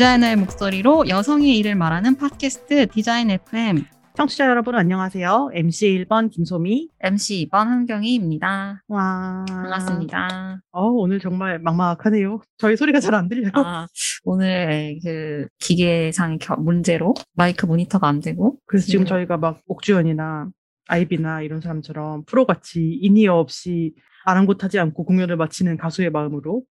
디자이너의 목소리로 여성의 일을 말하는 팟캐스트 디자인 FM 청취자 여러분 안녕하세요. MC 1번 김소미. MC 2번 한경희입니다. 와. 반갑습니다. 어, 오늘 정말 막막하네요. 저희 소리가 잘 안 들려요. 아, 오늘 그 기계상 겨- 문제로 마이크 모니터가 안 되고 그래서 지금 네. 저희가 막 옥주현이나 아이비나 이런 사람처럼 프로같이 in-ear 없이 아랑곳하지 않고 공연을 마치는 가수의 마음으로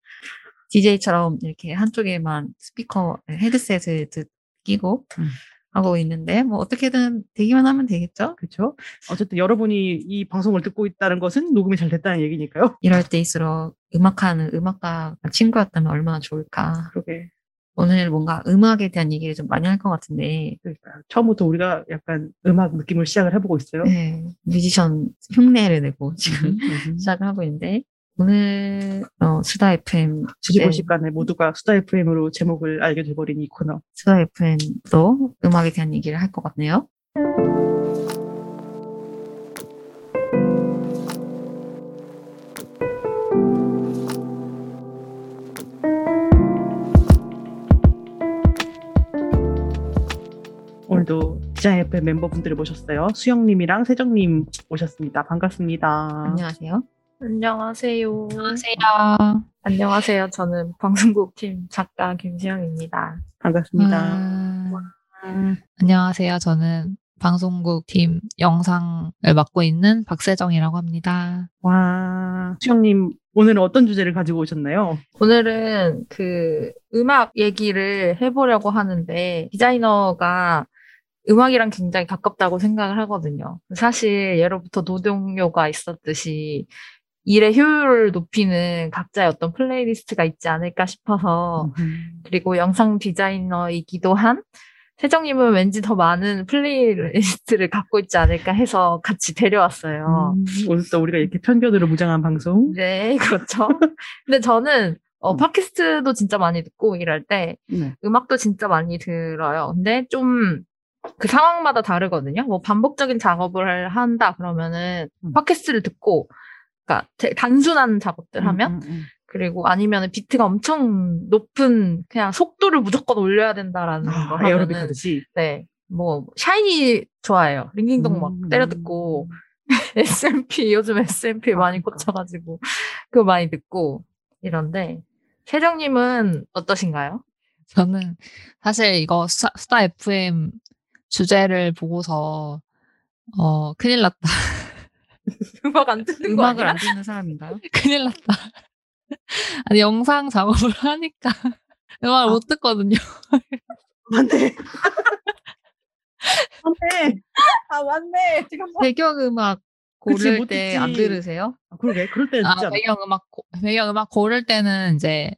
DJ처럼 이렇게 한쪽에만 스피커 헤드셋을 듣- 끼고 음. 하고 있는데 뭐 어떻게든 되기만 하면 되겠죠? 그렇죠? 어쨌든 여러분이 이 방송을 듣고 있다는 것은 녹음이 잘 됐다는 얘기니까요. 이럴 때일수록 음악하는 음악가 친구였다면 얼마나 좋을까. 그러게. 오늘 뭔가 음악에 대한 얘기를 좀 많이 할 것 같은데 그러니까 처음부터 우리가 약간 음악 느낌을 시작을 해보고 있어요. 네, 뮤지션 흉내를 내고 지금. 시작을 하고 있는데 오늘 어, 수다 FM 주제 지지보시간에 모두가 수다 FM으로 제목을 알게 돼버린 이 코너. 수다 FM도 음악에 대한 얘기를 할 것 같네요. 오늘도 디자인 FM 멤버분들을 모셨어요. 수영님이랑 세정님 오셨습니다. 반갑습니다. 안녕하세요. 안녕하세요. 안녕하세요. 안녕하세요. 저는 방송국팀 작가 김수영입니다. 반갑습니다. 음, 안녕하세요. 저는 방송국 팀 영상을 맡고 있는 박세정이라고 합니다. 와, 수영님 오늘은 어떤 주제를 가지고 오셨나요? 오늘은 그 음악 얘기를 해보려고 하는데 디자이너가 음악이랑 굉장히 가깝다고 생각을 하거든요. 사실 예로부터 노동요가 있었듯이 일의 효율을 높이는 각자의 어떤 playlist가 있지 않을까 싶어서 음. 그리고 영상 디자이너이기도 한 세정님은 왠지 더 많은 playlist를 갖고 있지 않을까 해서 같이 데려왔어요. 음, 오늘 또 우리가 이렇게 편견으로 무장한 방송. 네, 그렇죠. 근데 저는 어, 음. podcast도 진짜 많이 듣고 일할 때 네. 음악도 진짜 많이 들어요. 근데 좀 그 상황마다 다르거든요. 뭐 반복적인 작업을 한다 그러면은 음. podcast를 듣고 그러니까 대- 단순한 작업들 하면 음, 음, 그리고 아니면 비트가 엄청 높은 그냥 속도를 무조건 올려야 된다라는 음. 거 아, 에어로빅 하면은. 네. 뭐 샤이니 좋아해요. 링딩동 막 음. 때려 듣고 SMP 요즘 SMP 많이 그러니까. 꽂혀 가지고 그거 많이 듣고 이런데 세정 님은 어떠신가요? 저는 사실 이거 수다, 수다 FM 주제를 보고서 어 큰일 났다. 음악 안 듣는 거 음악을 아니야? 안 듣는 사람인가요? 큰일 났다. 아니 영상 작업을 하니까 음악을 아. 못 듣거든요. 맞네. 맞네. 아 맞네. 지금 배경 음악 그치, 고를 못때 안. 들으세요? 아, 그러게. 그럴 때는 아, 진짜. 배경 음악 고- 배경 음악 고를 때는 이제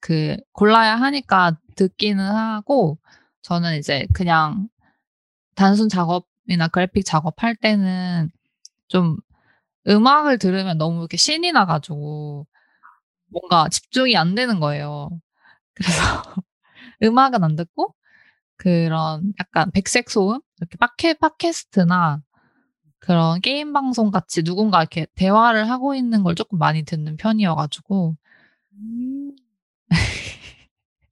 그 골라야 하니까 듣기는 하고 저는 이제 그냥 단순 작업이나 그래픽 작업할 때는 좀 음악을 들으면 너무 이렇게 신이 나가지고 뭔가 집중이 안 되는 거예요. 그래서 음악은 안 듣고 그런 약간 백색 소음 이렇게 팟캐 팟캐스트나 그런 게임 방송 같이 누군가 이렇게 대화를 하고 있는 걸 조금 많이 듣는 편이어가지고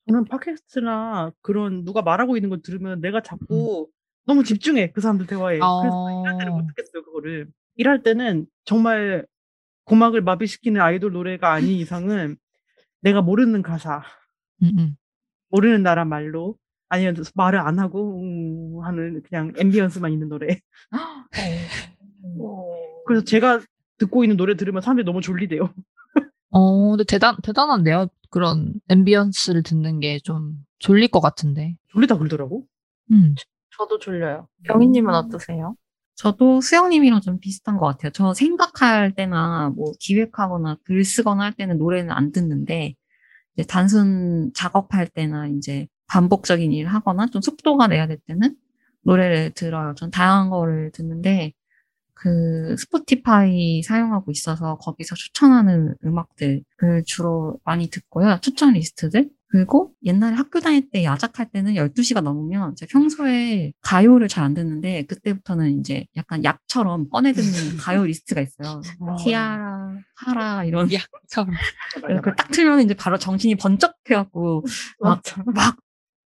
저는 팟캐스트나 그런 누가 말하고 있는 걸 들으면 내가 자꾸 너무 집중해. 그 사람들 대화에. 그래서 일할 때는 어. 못 듣겠어요, 그거를. 일할 때는 정말 고막을 마비시키는 아이돌 노래가 아닌 이상은 내가 모르는 가사, 음, 음. 모르는 나라 말로 아니면 말을 안 하고 음 하는 그냥 앰비언스만 있는 노래. 그래서 제가 듣고 있는 노래 들으면 사람들이 너무 졸리대요. 어, 근데 대단 대단한데요. 그런 앰비언스를 듣는 게 좀 졸릴 것 같은데. 졸리다 그러더라고. 음. 저도 졸려요. 경희님은 어떠세요? 저도 수영님이랑 좀 비슷한 것 같아요. 저 생각할 때나 뭐 기획하거나 글 쓰거나 할 때는 노래는 안 듣는데 이제 단순 작업할 때나 이제 반복적인 일을 하거나 좀 속도가 내야 될 때는 노래를 들어요. 전 다양한 거를 듣는데 그 Spotify 사용하고 있어서 거기서 추천하는 음악들을 주로 많이 듣고요. 추천 리스트들. 그리고 옛날에 학교 다닐 때 야작할 때는 12시가 넘으면 제가 평소에 가요를 잘 안 듣는데 그때부터는 이제 약간 약처럼 꺼내 듣는 가요 리스트가 있어요. 티아라, 하라 이런 약처럼. 그걸 딱 틀면 이제 바로 정신이 번쩍 해갖고 막, 막,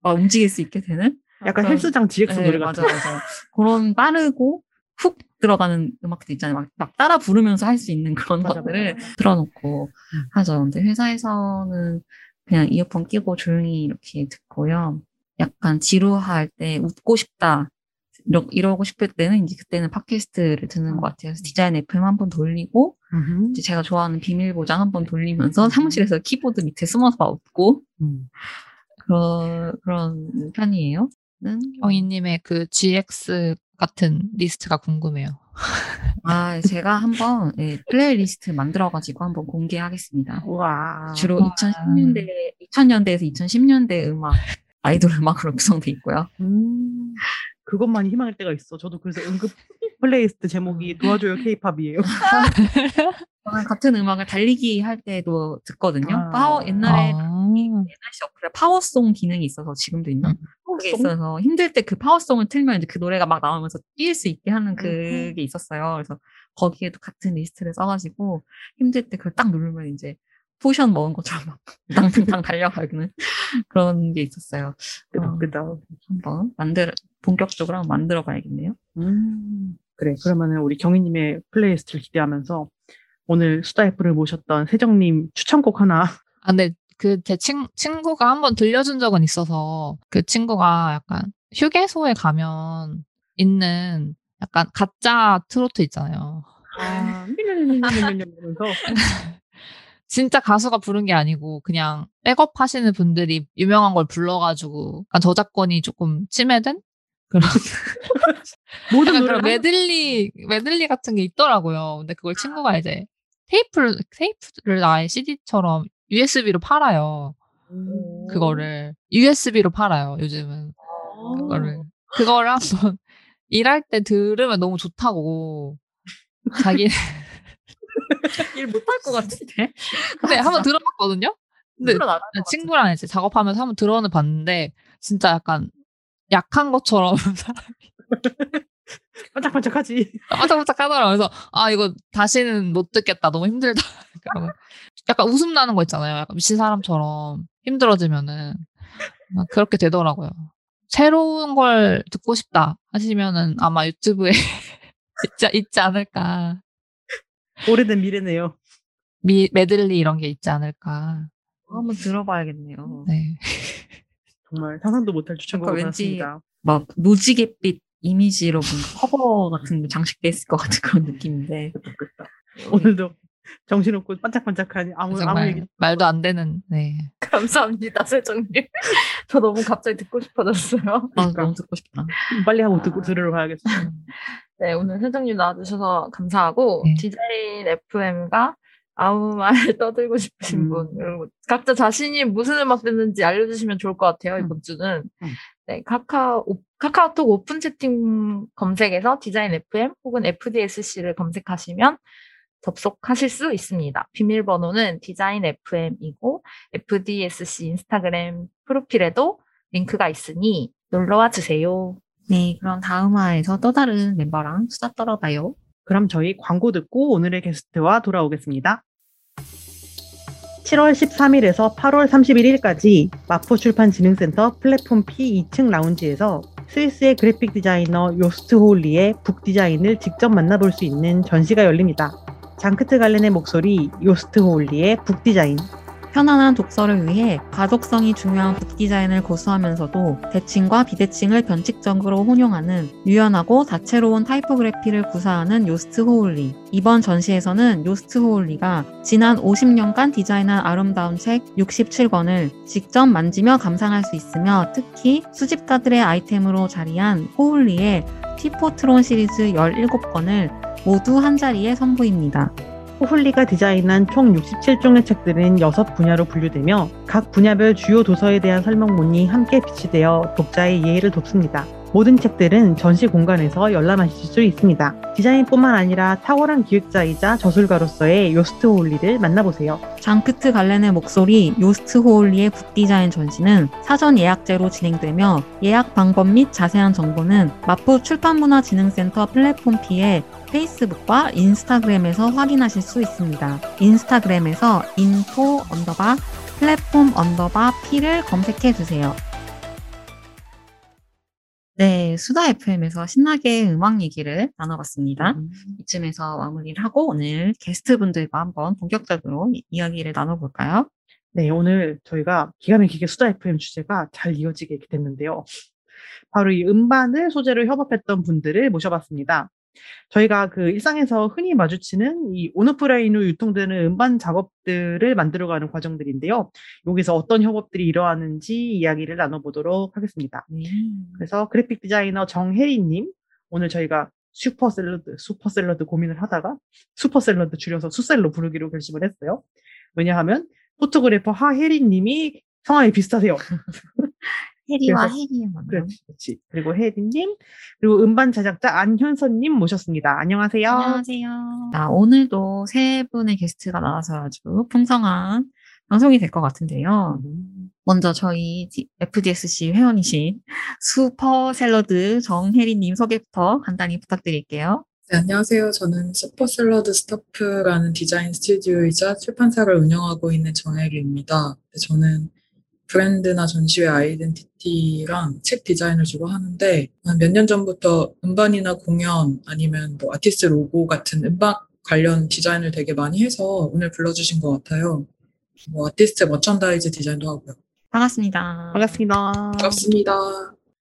막 움직일 수 있게 되는 약간 헬스장 GX 네, 노래 같은. 맞아, 맞아. 그런 빠르고 훅 들어가는 음악들 있잖아요. 막, 막 따라 부르면서 할 수 있는 그런 맞아, 것들을 맞아. 틀어놓고 하죠. 근데 회사에서는 그냥 이어폰 끼고 조용히 이렇게 듣고요. 약간 지루할 때 웃고 싶다. 이러, 이러고 싶을 때는 이제 그때는 팟캐스트를 듣는 것 같아요. 그래서 디자인 FM 한 번 돌리고 음흠. 이제 제가 좋아하는 비밀 보장 한 번 돌리면서 사무실에서 키보드 밑에 숨어서 막 웃고 음. 그런 그런 편이에요. 는 경희님의 그 GX 같은 리스트가 궁금해요. 아, 제가 한번 예, 플레이리스트 만들어가지고 한번 공개하겠습니다. 우와. 주로 와. 2010년대, 2000년대에서 2010년대 음악, 아이돌 음악으로 구성돼 있고요. 음, 그것만이 희망일 때가 있어. 저도 그래서 응급 플레이리스트 제목이 도와줘요 케이팝이에요. 저는 같은 음악을 달리기 할 때도 듣거든요. 아. 파워, 옛날에 아, 옛날시 어플에 power song 기능이 있어서 지금도 있나? 그게 power song? 있어서 힘들 때 그 power song을 틀면 이제 그 노래가 막 나오면서 뛸 수 있게 하는 그게 있었어요. 그래서 거기에도 같은 리스트를 써가지고 힘들 때 그걸 딱 누르면 이제 potion 먹은 것처럼 막 당당당 달려가는 그런 게 있었어요. 끄덕끄덕. 한번 만들어 본격적으로 한번 만들어 봐야겠네요. 음, 그래. 그러면은 우리 경희님의 playlist를 기대하면서 오늘 수다 F를 모셨던 세정님 추천곡 하나. 아, 근데 그 제 친구가 한 번 들려준 적은 있어서 그 친구가 약간 휴게소에 가면 있는 약간 가짜 트로트 있잖아요. 아, 진짜 가수가 부른 게 아니고 그냥 백업 하시는 분들이 유명한 걸 불러가지고 약간 저작권이 조금 침해된 그런 모든 그런 메들리 메들리 같은 게 있더라고요. 근데 그걸 친구가 이제 테이프를 테이프를 아예 CD처럼 USB로 팔아요. 한- 그거를 USB로 팔아요. 요즘은 그거를 그거를 한번 일할 때 들으면 너무 좋다고 자기 일 못할 것 같은데? 근데 한번 들어봤거든요. 근데 친구랑 이제 작업하면서 한번 들어는 봤는데 진짜 약간 약한 것처럼 반짝반짝하지. 반짝반짝 하더라고요. 그래서 아 이거 다시는 못 듣겠다. 너무 힘들다. 약간 웃음 나는 거 있잖아요. 약간 미친 사람처럼 힘들어지면은 막 그렇게 되더라고요. 새로운 걸 듣고 싶다 하시면은 아마 유튜브에 있지, 있지 않을까. 오래된 미래네요. 미, 메들리 이런 게 있지 않을까. 한번 들어봐야겠네요. 네. 정말 상상도 못할 추천곡을 그러니까 왠지- 받았습니다. 막 노지갯빛 이미지로 커버 같은 게 장식돼 있을 것 같은 그런 느낌인데 오늘도 정신없고 반짝반짝하니 아무 아무 얘기 말도 안 되는 네. 감사합니다, 세정님. 저 너무 갑자기 듣고 싶어졌어요. 아, 그러니까. 너무 듣고 싶다. 빨리 하고 듣고 들으러 가야겠어. 네, 오늘 세정님 나와주셔서 감사하고, 네. 디자인 FM과 아무 말 떠들고 싶으신 음. 분, 그리고 각자 자신이 무슨 음악 듣는지 알려주시면 좋을 것 같아요, 음. 이번 주는. 음. 네, 카카오, 카카오톡 오픈 채팅 검색에서 디자인 FM 혹은 FDSC를 검색하시면 접속하실 수 있습니다. 비밀번호는 디자인 FM이고, FDSC 인스타그램 프로필에도 링크가 있으니 놀러와 주세요. 네, 그럼 다음 화에서 또 다른 멤버랑 수다 떨어봐요. 그럼 저희 광고 듣고 오늘의 게스트와 돌아오겠습니다. 7월 13일에서 8월 31일까지 마포 출판진흥센터 플랫폼 P 2층 라운지에서 스위스의 그래픽 디자이너 요스트 호훌리의 book 디자인을 직접 만나볼 수 있는 전시가 열립니다. 장크트 갈렌의 목소리 요스트 호훌리의 book 디자인 편안한 독서를 위해 가독성이 중요한 book 디자인을 고수하면서도 대칭과 비대칭을 변칙적으로 혼용하는 유연하고 다채로운 타이포그래피를 구사하는 요스트 호훌리. 이번 전시에서는 요스트 호훌리가 지난 50년간 디자인한 아름다운 책 67권을 직접 만지며 감상할 수 있으며 특히 수집가들의 아이템으로 자리한 호훌리의 Typotron 시리즈 17권을 모두 한 자리에 선보입니다. 호훌리가 디자인한 총 67종의 책들은 6분야로 분류되며 각 분야별 주요 도서에 대한 설명문이 함께 비치되어 독자의 이해를 돕습니다. 모든 책들은 전시 공간에서 열람하실 수 있습니다. 디자인뿐만 아니라 탁월한 기획자이자 저술가로서의 요스트 호훌리를 만나보세요. 장크트 갈렌의 목소리 요스트 호훌리의 book 디자인 전시는 사전 예약제로 진행되며 예약 방법 및 자세한 정보는 마포 출판문화진흥센터 플랫폼 P의 페이스북과 인스타그램에서 확인하실 수 있습니다. 인스타그램에서 info underbar 플랫폼 underbar P를 검색해 주세요. 네, 수다 FM에서 신나게 음악 얘기를 나눠봤습니다. 이쯤에서 마무리를 하고 오늘 게스트분들과 한번 본격적으로 이- 이야기를 나눠볼까요? 네, 오늘 저희가 기가 막히게 수다 FM 주제가 잘 이어지게 됐는데요. 바로 이 음반을 소재로 협업했던 분들을 모셔봤습니다. 저희가 그 일상에서 흔히 마주치는 이 온오프라인으로 유통되는 음반 작업들을 만들어가는 과정들인데요. 여기서 어떤 협업들이 일어나는지 이야기를 나눠보도록 하겠습니다. 네. 그래서 그래픽 디자이너 정해리님, 오늘 저희가 슈퍼 샐러드, 슈퍼 샐러드 고민을 하다가 슈퍼 샐러드 줄여서 슈샐로 부르기로 결심을 했어요. 왜냐하면 photographer 하혜리님이 성함이 비슷하세요. 해리와 혜리의 만남. 그렇지, 그렇지. 그리고 혜리님, 그리고 음반 제작자 안현선님 모셨습니다. 안녕하세요. 안녕하세요. 자, 오늘도 세 분의 게스트가 나와서 아주 풍성한 방송이 될 것 같은데요. 음, 먼저 저희 FDSC 회원이신 슈퍼 샐러드 정해리님 소개부터 간단히 부탁드릴게요. 네, 안녕하세요. 저는 슈퍼샐러드 스터프라는 디자인 스튜디오이자 출판사를 운영하고 있는 정해리입니다. 네, 저는 브랜드나 전시회 identity랑 책 디자인을 주로 하는데 몇 년 전부터 음반이나 공연 아니면 뭐 아티스트 로고 같은 음악 관련 디자인을 되게 많이 해서 오늘 불러주신 것 같아요. 뭐 아티스트 merchandise 디자인도 하고요. 반갑습니다. 반갑습니다. 반갑습니다.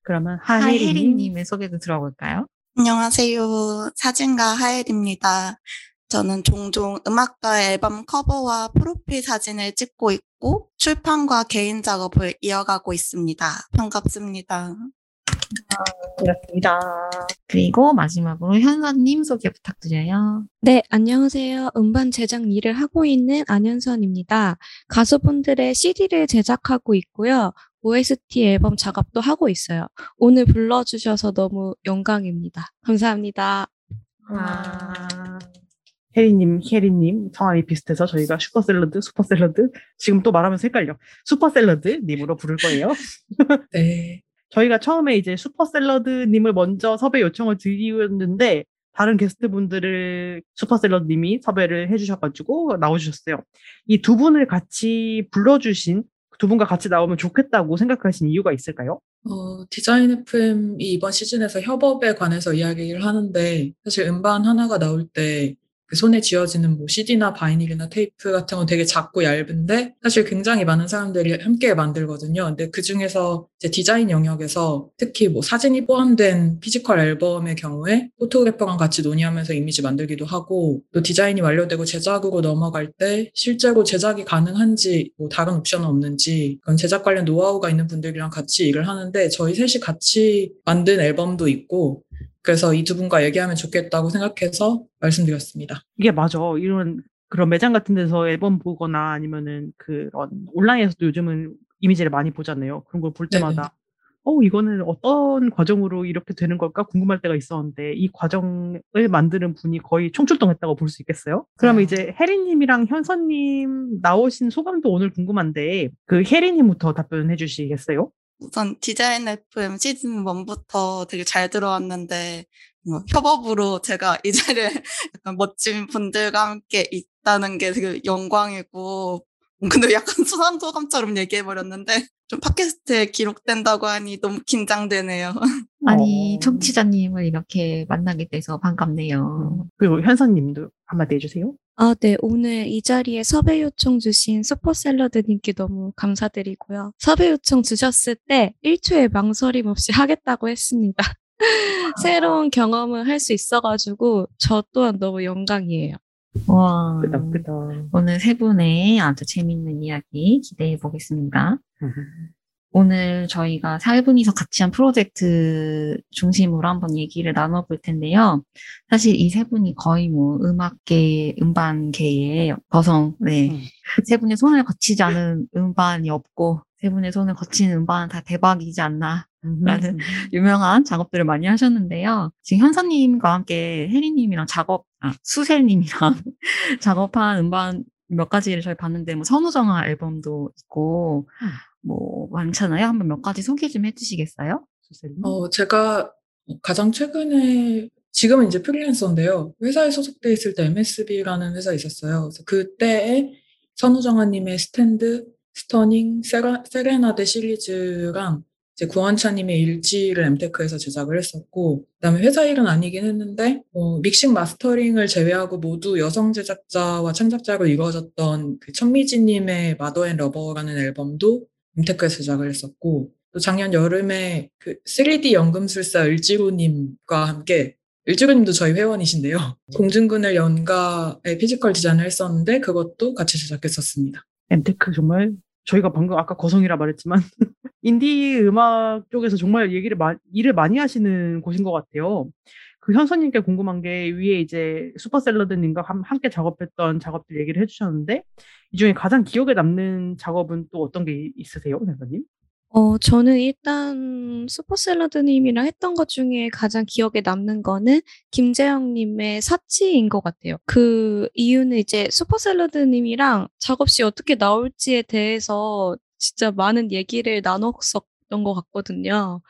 그러면 하혜리님. 하혜리님의 소개도 들어볼까요? 안녕하세요. 사진가 하혜리입니다. 저는 종종 음악가 앨범 커버와 프로필 사진을 찍고 있고 출판과 개인 작업을 이어가고 있습니다. 반갑습니다. 반갑습니다. 그리고 마지막으로 현선님 소개 부탁드려요. 네, 안녕하세요. 음반 제작 일을 하고 있는 안현선입니다. 가수분들의 CD를 제작하고 있고요. OST 앨범 작업도 하고 있어요. 오늘 불러주셔서 너무 영광입니다. 감사합니다. 아. 혜리님, 혜리님 성함이 비슷해서 저희가 슈퍼샐러드, 슈퍼샐러드 지금 또 말하면서 헷갈려. 슈퍼샐러드님으로 부를 거예요. 네. 저희가 처음에 이제 슈퍼샐러드님을 먼저 섭외 요청을 드리는데 다른 게스트분들을 슈퍼샐러드님이 섭외를 해주셔가지고 나오셨어요. 이 두 분을 같이 불러주신 두 분과 같이 나오면 좋겠다고 생각하신 이유가 있을까요? 어, 디자인 FM이 이번 시즌에서 협업에 관해서 이야기를 하는데, 사실 음반 하나가 나올 때, 그 손에 쥐어지는 뭐 CD나 vinyl이나 테이프 같은 건 되게 작고 얇은데, 사실 굉장히 많은 사람들이 함께 만들거든요. 근데 그 중에서 이제 디자인 영역에서 특히 뭐 사진이 포함된 physical 앨범의 경우에 photographer랑 같이 논의하면서 이미지 만들기도 하고, 또 디자인이 완료되고 제작으로 넘어갈 때 실제로 제작이 가능한지, 뭐 다른 옵션은 없는지, 그런 제작 관련 노하우가 있는 분들이랑 같이 일을 하는데, 저희 셋이 같이 만든 앨범도 있고, 그래서 이 두 분과 얘기하면 좋겠다고 생각해서 말씀드렸습니다. 이게 맞아. 이런 그런 매장 같은 데서 앨범 보거나 아니면은 그런 온라인에서도 요즘은 이미지를 많이 보잖아요. 그런 걸 볼 때마다 어 이거는 어떤 과정으로 이렇게 되는 걸까 궁금할 때가 있었는데 이 과정을 만드는 분이 거의 총출동했다고 볼 수 있겠어요. 그러면 아. 이제 혜리님이랑 현선님 나오신 소감도 오늘 궁금한데 그 혜리님부터 답변해 주시겠어요? 우선 디자인 FM 시즌 1부터 되게 잘 들어왔는데 뭐 협업으로 제가 이 자리에 약간 멋진 분들과 함께 있다는 게 되게 영광이고 근데 약간 수상소감처럼 얘기해버렸는데 좀 팟캐스트에 기록된다고 하니 너무 긴장되네요. 아니, 어. 청취자님을 이렇게 만나게 돼서 반갑네요. 그리고 현선님도 한마디 해주세요. 아, 네. 오늘 이 자리에 섭외 요청 주신 슈퍼샐러드님께 너무 감사드리고요. 섭외 요청 주셨을 때 1초의 망설임 없이 하겠다고 했습니다. 새로운 경험을 할 수 있어가지고 저 또한 너무 영광이에요. 와, 끄덕끄덕. 오늘 세 분의 아주 재밌는 이야기 기대해 보겠습니다. 오늘 저희가 세 분이서 같이 한 프로젝트 중심으로 한번 얘기를 나눠볼 텐데요. 사실 이 세 분이 거의 뭐 음악계, 음반계의 거성, 네. 음. 세 분의 손을 거치지 않은 음반이 없고, 세 분의 손을 거치는 음반은 다 대박이지 않나. 라는 유명한 작업들을 많이 하셨는데요. 지금 현서님과 함께 혜리님이랑 작업, 아, 수셀님이랑 작업한 음반 몇 가지를 저희 봤는데, 뭐, 선우정아 앨범도 있고, 음. 뭐, 많잖아요. 한번 몇 가지 소개 좀 해주시겠어요? 수셀님? 어, 제가 가장 최근에 지금은 이제 프리랜서인데요. 회사에 소속돼 있을 때 MSB라는 회사에 있었어요. 그래서 그때에 선우정아님의 스탠드, Stunning, 세라, 세레나데 시리즈랑 이제 구원찬님의 일지를 엠테크에서 제작을 했었고, 그다음에 회사 일은 아니긴 했는데, 어, 믹싱 mastering을 제외하고 모두 여성 제작자와 창작자로 이루어졌던 그 천미지님의 Mother and Lover라는 앨범도 엠테크에서 제작을 했었고, 또 작년 여름에 그 3D 연금술사 을지로님과 함께 을지로님도 저희 회원이신데요. 공중그늘 연가의 physical 디자인을 했었는데 그것도 같이 제작했었습니다. 엠테크 정말 저희가 방금 아까 거성이라 말했지만 인디 음악 쪽에서 정말 얘기를 마, 일을 많이 하시는 곳인 것 같아요. 그 현서님께 궁금한 게 위에 이제 슈퍼샐러드님과 함- 함께 작업했던 작업들 얘기를 해주셨는데 이 중에 가장 기억에 남는 작업은 또 어떤 게 이- 있으세요, 현서님? 어, 저는 일단 슈퍼샐러드님이랑 했던 것 중에 가장 기억에 남는 거는 김재영님의 사치인 것 같아요. 그 이유는 이제 슈퍼샐러드님이랑 작업시 어떻게 나올지에 대해서 진짜 많은 얘기를 나눴었던 것 같거든요.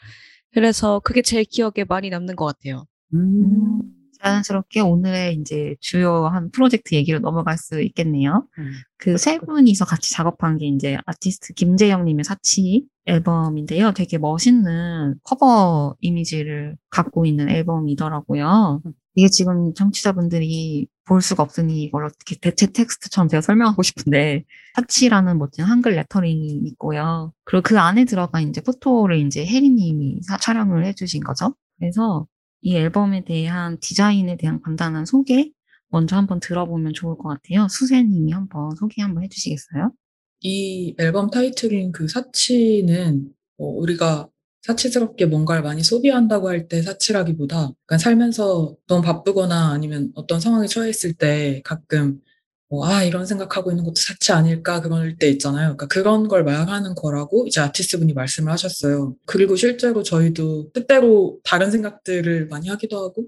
그래서 그게 제일 기억에 많이 남는 것 같아요. 음, 자연스럽게 오늘의 이제 주요한 프로젝트 얘기로 넘어갈 수 있겠네요. 음. 그 세 분이서 같이 작업한 게 이제 아티스트 김제형님의 사치 앨범인데요. 되게 멋있는 커버 이미지를 갖고 있는 앨범이더라고요. 이게 지금 청취자분들이 볼 수가 없으니 이걸 어떻게 대체 텍스트처럼 제가 설명하고 싶은데 사치라는 멋진 한글 레터링이 있고요. 그리고 그 안에 들어가 이제 photo를 이제 혜리님이 사- 촬영을 해주신 거죠. 그래서 이 앨범에 대한 디자인에 대한 간단한 소개 먼저 한번 들어보면 좋을 것 같아요. 수세님이 한번 소개 한번 해주시겠어요? 이 앨범 타이틀인 그 사치는 뭐 우리가 사치스럽게 뭔가를 많이 소비한다고 할 때 사치라기보다 약간 살면서 너무 바쁘거나 아니면 어떤 상황에 처해 있을 때 가끔 뭐, 아, 이런 생각하고 있는 것도 사치 아닐까 그럴 때 있잖아요. 그러니까 그런 걸 말하는 거라고 이제 아티스트 분이 말씀을 하셨어요. 그리고 실제로 저희도 뜻대로 다른 생각들을 많이 하기도 하고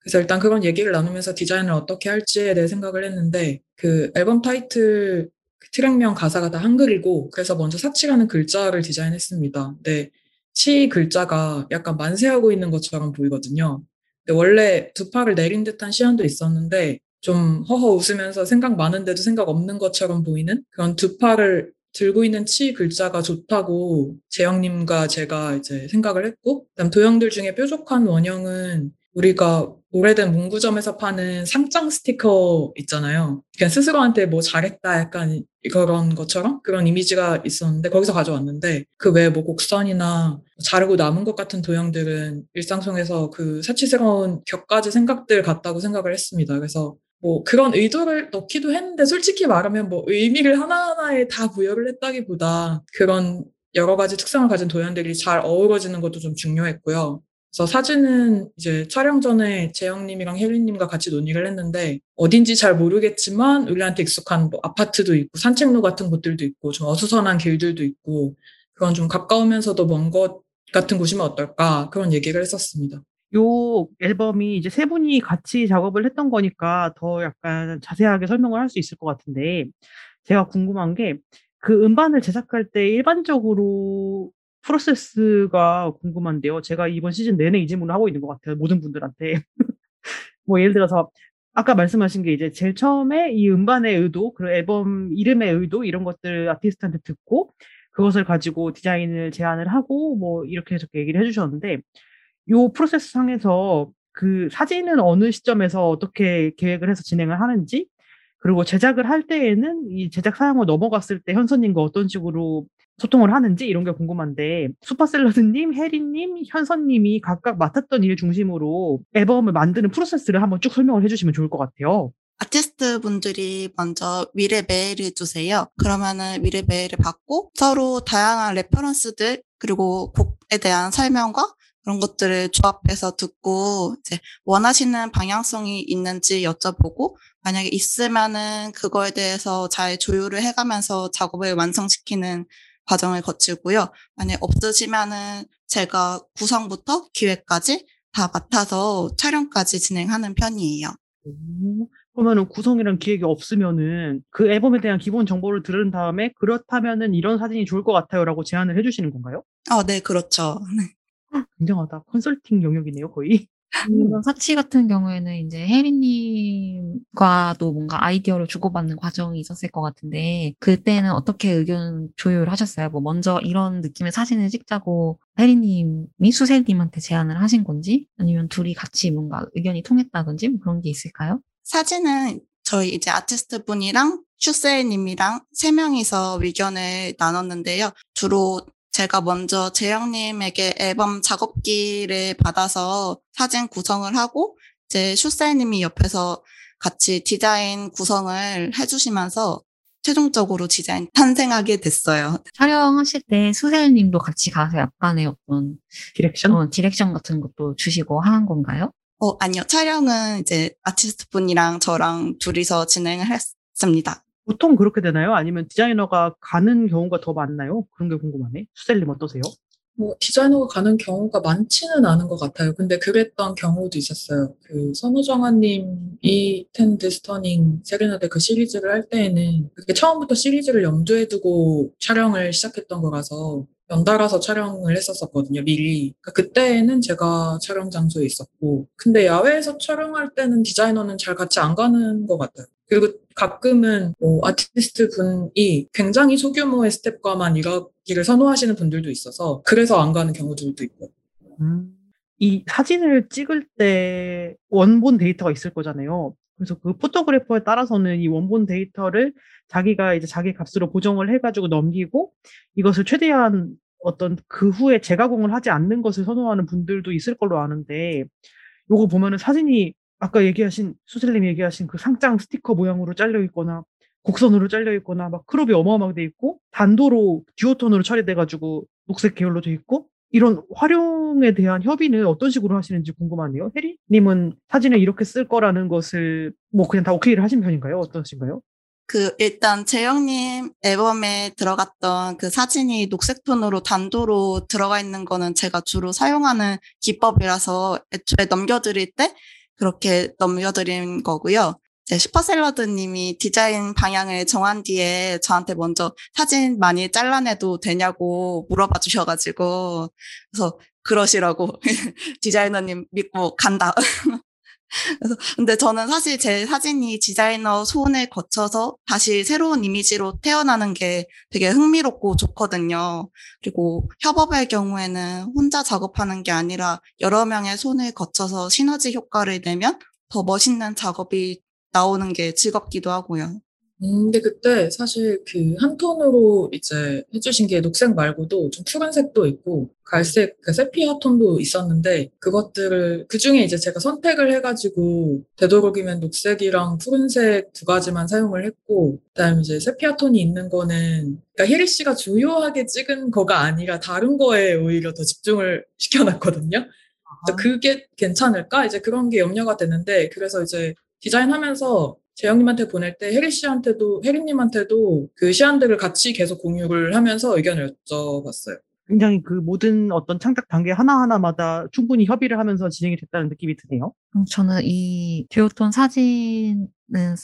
그래서 일단 그런 얘기를 나누면서 디자인을 어떻게 할지에 대해 생각을 했는데 그 앨범 타이틀 그 트랙명 가사가 다 한글이고 그래서 먼저 사치라는 글자를 디자인했습니다. 근데 치 글자가 약간 만세하고 있는 것처럼 보이거든요. 원래 두 팔을 내린 듯한 시안도 있었는데 좀 허허 웃으면서 생각 많은데도 생각 없는 것처럼 보이는 그런 두 팔을 들고 있는 치 글자가 좋다고 재영님과 제가 이제 생각을 했고 그다음 도형들 중에 뾰족한 원형은 우리가 오래된 문구점에서 파는 상장 스티커 있잖아요. 그냥 스스로한테 뭐 잘했다 약간 그런 것처럼 그런 이미지가 있었는데 거기서 가져왔는데 그 외에 뭐 곡선이나 자르고 남은 것 같은 도형들은 일상 속에서 그 사치스러운 격가지 생각들 같다고 생각을 했습니다. 그래서 뭐 그런 의도를 넣기도 했는데 솔직히 말하면 뭐 의미를 하나하나에 다 부여를 했다기보다 그런 여러 가지 특성을 가진 도형들이 잘 어우러지는 것도 좀 중요했고요. 그래서 사진은 이제 촬영 전에 재영님이랑 혜리님과 같이 논의를 했는데 어딘지 잘 모르겠지만 우리한테 익숙한 뭐 아파트도 있고 산책로 같은 곳들도 있고 좀 어수선한 길들도 있고 그런 좀 가까우면서도 먼 것 같은 곳이면 어떨까 그런 얘기를 했었습니다. 요 앨범이 이제 세 분이 같이 작업을 했던 거니까 더 약간 자세하게 설명을 할 수 있을 것 같은데 제가 궁금한 게 그 음반을 제작할 때 일반적으로 프로세스가 궁금한데요. 제가 이번 시즌 내내 이 질문을 하고 있는 것 같아요. 모든 분들한테. 뭐 예를 들어서 아까 말씀하신 게 이제 제일 처음에 이 음반의 의도, 그리고 앨범 이름의 의도 이런 것들 아티스트한테 듣고 그것을 가지고 디자인을 제안을 하고 뭐 이렇게 저렇게 얘기를 해주셨는데 요 프로세스 상에서 그 사진은 어느 시점에서 어떻게 계획을 해서 진행을 하는지 그리고 제작을 할 때에는 이 제작 사양으로 넘어갔을 때 현선님과 어떤 식으로 소통을 하는지 이런 게 궁금한데 슈퍼샐러드님, 혜리님, 현선님이 각각 맡았던 일 중심으로 앨범을 만드는 프로세스를 한번 쭉 설명을 해주시면 좋을 것 같아요. 아티스트 분들이 먼저 의뢰 메일을 주세요. 그러면은 의뢰 메일을 받고 서로 다양한 reference들 그리고 곡에 대한 설명과 그런 것들을 조합해서 듣고 이제 원하시는 방향성이 있는지 여쭤보고 만약에 있으면은 그거에 대해서 잘 조율을 해가면서 작업을 완성시키는 과정을 거치고요. 만약 없으시면은 제가 구성부터 기획까지 다 맡아서 촬영까지 진행하는 편이에요. 오, 그러면은 구성이랑 기획이 없으면은 그 앨범에 대한 기본 정보를 들은 다음에 그렇다면은 이런 사진이 좋을 것 같아요라고 제안을 해주시는 건가요? 아, 네, 그렇죠. 굉장하다. 컨설팅 영역이네요, 거의. 이런 사치 같은 경우에는 이제 혜리님과도 뭔가 아이디어를 주고받는 과정이 있었을 것 같은데 그때는 어떻게 의견 조율하셨어요? 뭐 먼저 이런 느낌의 사진을 찍자고 혜리님이 수세님한테 제안을 하신 건지 아니면 둘이 같이 뭔가 의견이 통했다든지 뭐 그런 게 있을까요? 사진은 저희 이제 아티스트 분이랑 슈세님이랑 세 명이서 의견을 나눴는데요. 주로 제가 먼저 제형님에게 앨범 작업기를 받아서 사진 구성을 하고 이제 슈세님이 옆에서 같이 디자인 구성을 해주시면서 최종적으로 디자인 탄생하게 됐어요. 촬영하실 때 수세님도 같이 가서 약간의 어떤 direction? 어, direction 같은 것도 주시고 하는 건가요? 어, 아니요. 촬영은 이제 아티스트 분이랑 저랑 둘이서 진행을 했습니다. 보통 그렇게 되나요? 아니면 디자이너가 가는 경우가 더 많나요? 그런 게 궁금하네. 수셀님 어떠세요? 뭐 디자이너가 가는 경우가 많지는 않은 것 같아요. 근데 그랬던 경우도 있었어요. 그 선우정아님이 Stand Stunning 세레나데 그 시리즈를 할 때에는 그게 처음부터 시리즈를 염두에 두고 촬영을 시작했던 거라서 연달아서 촬영을 했었었거든요, 미리. 그러니까 그때는 제가 촬영 장소에 있었고, 근데 야외에서 촬영할 때는 디자이너는 잘 같이 안 가는 것 같아요. 그리고 가끔은 뭐 아티스트 분이 굉장히 소규모의 스탭과만 일하기를 선호하시는 분들도 있어서 그래서 안 가는 경우들도 있고. 음, 이 사진을 찍을 때 원본 데이터가 있을 거잖아요. 그래서 그 photographer에 따라서는 이 원본 데이터를 자기가 이제 자기 값으로 보정을 해가지고 넘기고 이것을 최대한 어떤 그 후에 재가공을 하지 않는 것을 선호하는 분들도 있을 걸로 아는데 요거 보면은 사진이 아까 얘기하신 수슬님 얘기하신 그 상장 스티커 모양으로 잘려 있거나 곡선으로 잘려 있거나 막 크롭이 어마어마하게 돼 있고 단도로 듀오톤으로 처리돼 가지고 녹색 계열로 돼 있고 이런 활용에 대한 협의는 어떤 식으로 하시는지 궁금하네요. 혜리님은 사진을 이렇게 쓸 거라는 것을 뭐 그냥 다 오케이를 하신 편인가요? 어떠신가요? 그 일단 재영님 앨범에 들어갔던 그 사진이 녹색 톤으로 단도로 들어가 있는 거는 제가 주로 사용하는 기법이라서 애초에 넘겨드릴 때 그렇게 넘겨드린 거고요. 슈퍼샐러드님이 디자인 방향을 정한 뒤에 저한테 먼저 사진 많이 잘라내도 되냐고 물어봐 주셔가지고 그래서 그러시라고 디자이너님 믿고 간다. 그래서 근데 저는 사실 제 사진이 디자이너 손을 거쳐서 다시 새로운 이미지로 태어나는 게 되게 흥미롭고 좋거든요. 그리고 협업의 경우에는 혼자 작업하는 게 아니라 여러 명의 손을 거쳐서 시너지 효과를 내면 더 멋있는 작업이 나오는 게 즐겁기도 하고요. 음, 근데 그때 사실 그 한 톤으로 이제 해주신 게 녹색 말고도 좀 푸른색도 있고 갈색, 그 세피아 톤도 있었는데 그것들을 그 중에 이제 제가 선택을 해가지고 되도록이면 녹색이랑 푸른색 두 가지만 사용을 했고 그다음 이제 세피아 톤이 있는 거는 그러니까 혜리 씨가 주요하게 찍은 거가 아니라 다른 거에 오히려 더 집중을 시켜놨거든요. 그래서 그게 괜찮을까? 이제 그런 게 염려가 되는데 그래서 이제 디자인하면서 재영님한테 보낼 때 혜리 씨한테도 혜리님한테도 그 시안들을 같이 계속 공유를 하면서 의견을 여쭤봤어요. 굉장히 그 모든 어떤 창작 단계 하나하나마다 충분히 협의를 하면서 진행이 됐다는 느낌이 드네요. 음, 저는 이 듀오톤 사진은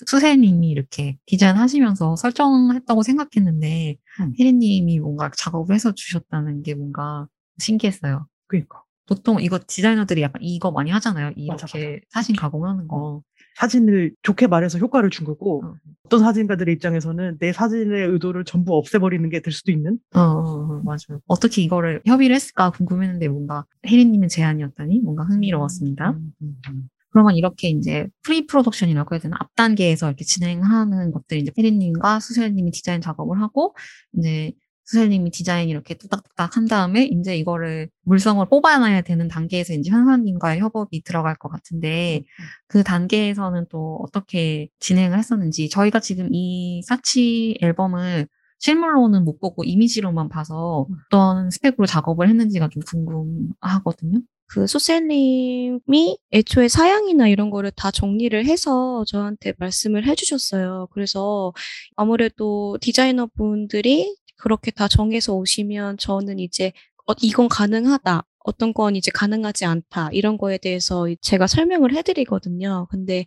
수세님이 이렇게 디자인하시면서 설정했다고 생각했는데 음. 혜리님이 뭔가 작업을 해서 주셨다는 게 뭔가 신기했어요. 그러니까 보통 이거 디자이너들이 약간 이거 많이 하잖아요. 맞아, 이렇게 사진 가공하는 거. 사진을 좋게 말해서 효과를 준 거고 어. 어떤 사진가들의 입장에서는 내 사진의 의도를 전부 없애버리는 게 될 수도 있는 어, 어, 어, 맞아요. 어떻게 이거를 협의를 했을까 궁금했는데 뭔가 혜리님의 제안이었다니 뭔가 흥미로웠습니다. 음, 음, 음. 그러면 이렇게 이제 pre-production이라고 해야 되나 앞 단계에서 이렇게 진행하는 것들 이제 혜리님과 수셀님이 디자인 작업을 하고 이제 수셀님이 디자인 이렇게 뚜닥뚜닥 한 다음에 이제 이거를 물성을 뽑아놔야 되는 단계에서 이제 현사님과의 협업이 들어갈 것 같은데 그 단계에서는 또 어떻게 진행을 했었는지 저희가 지금 이 사치 앨범을 실물로는 못 보고 이미지로만 봐서 어떤 스펙으로 작업을 했는지가 좀 궁금하거든요. 그 소셀님이 애초에 사양이나 이런 거를 다 정리를 해서 저한테 말씀을 해주셨어요. 그래서 아무래도 디자이너 분들이 그렇게 다 정해서 오시면 저는 이제 어, 이건 가능하다. 어떤 건 이제 가능하지 않다. 이런 거에 대해서 제가 설명을 해드리거든요. 근데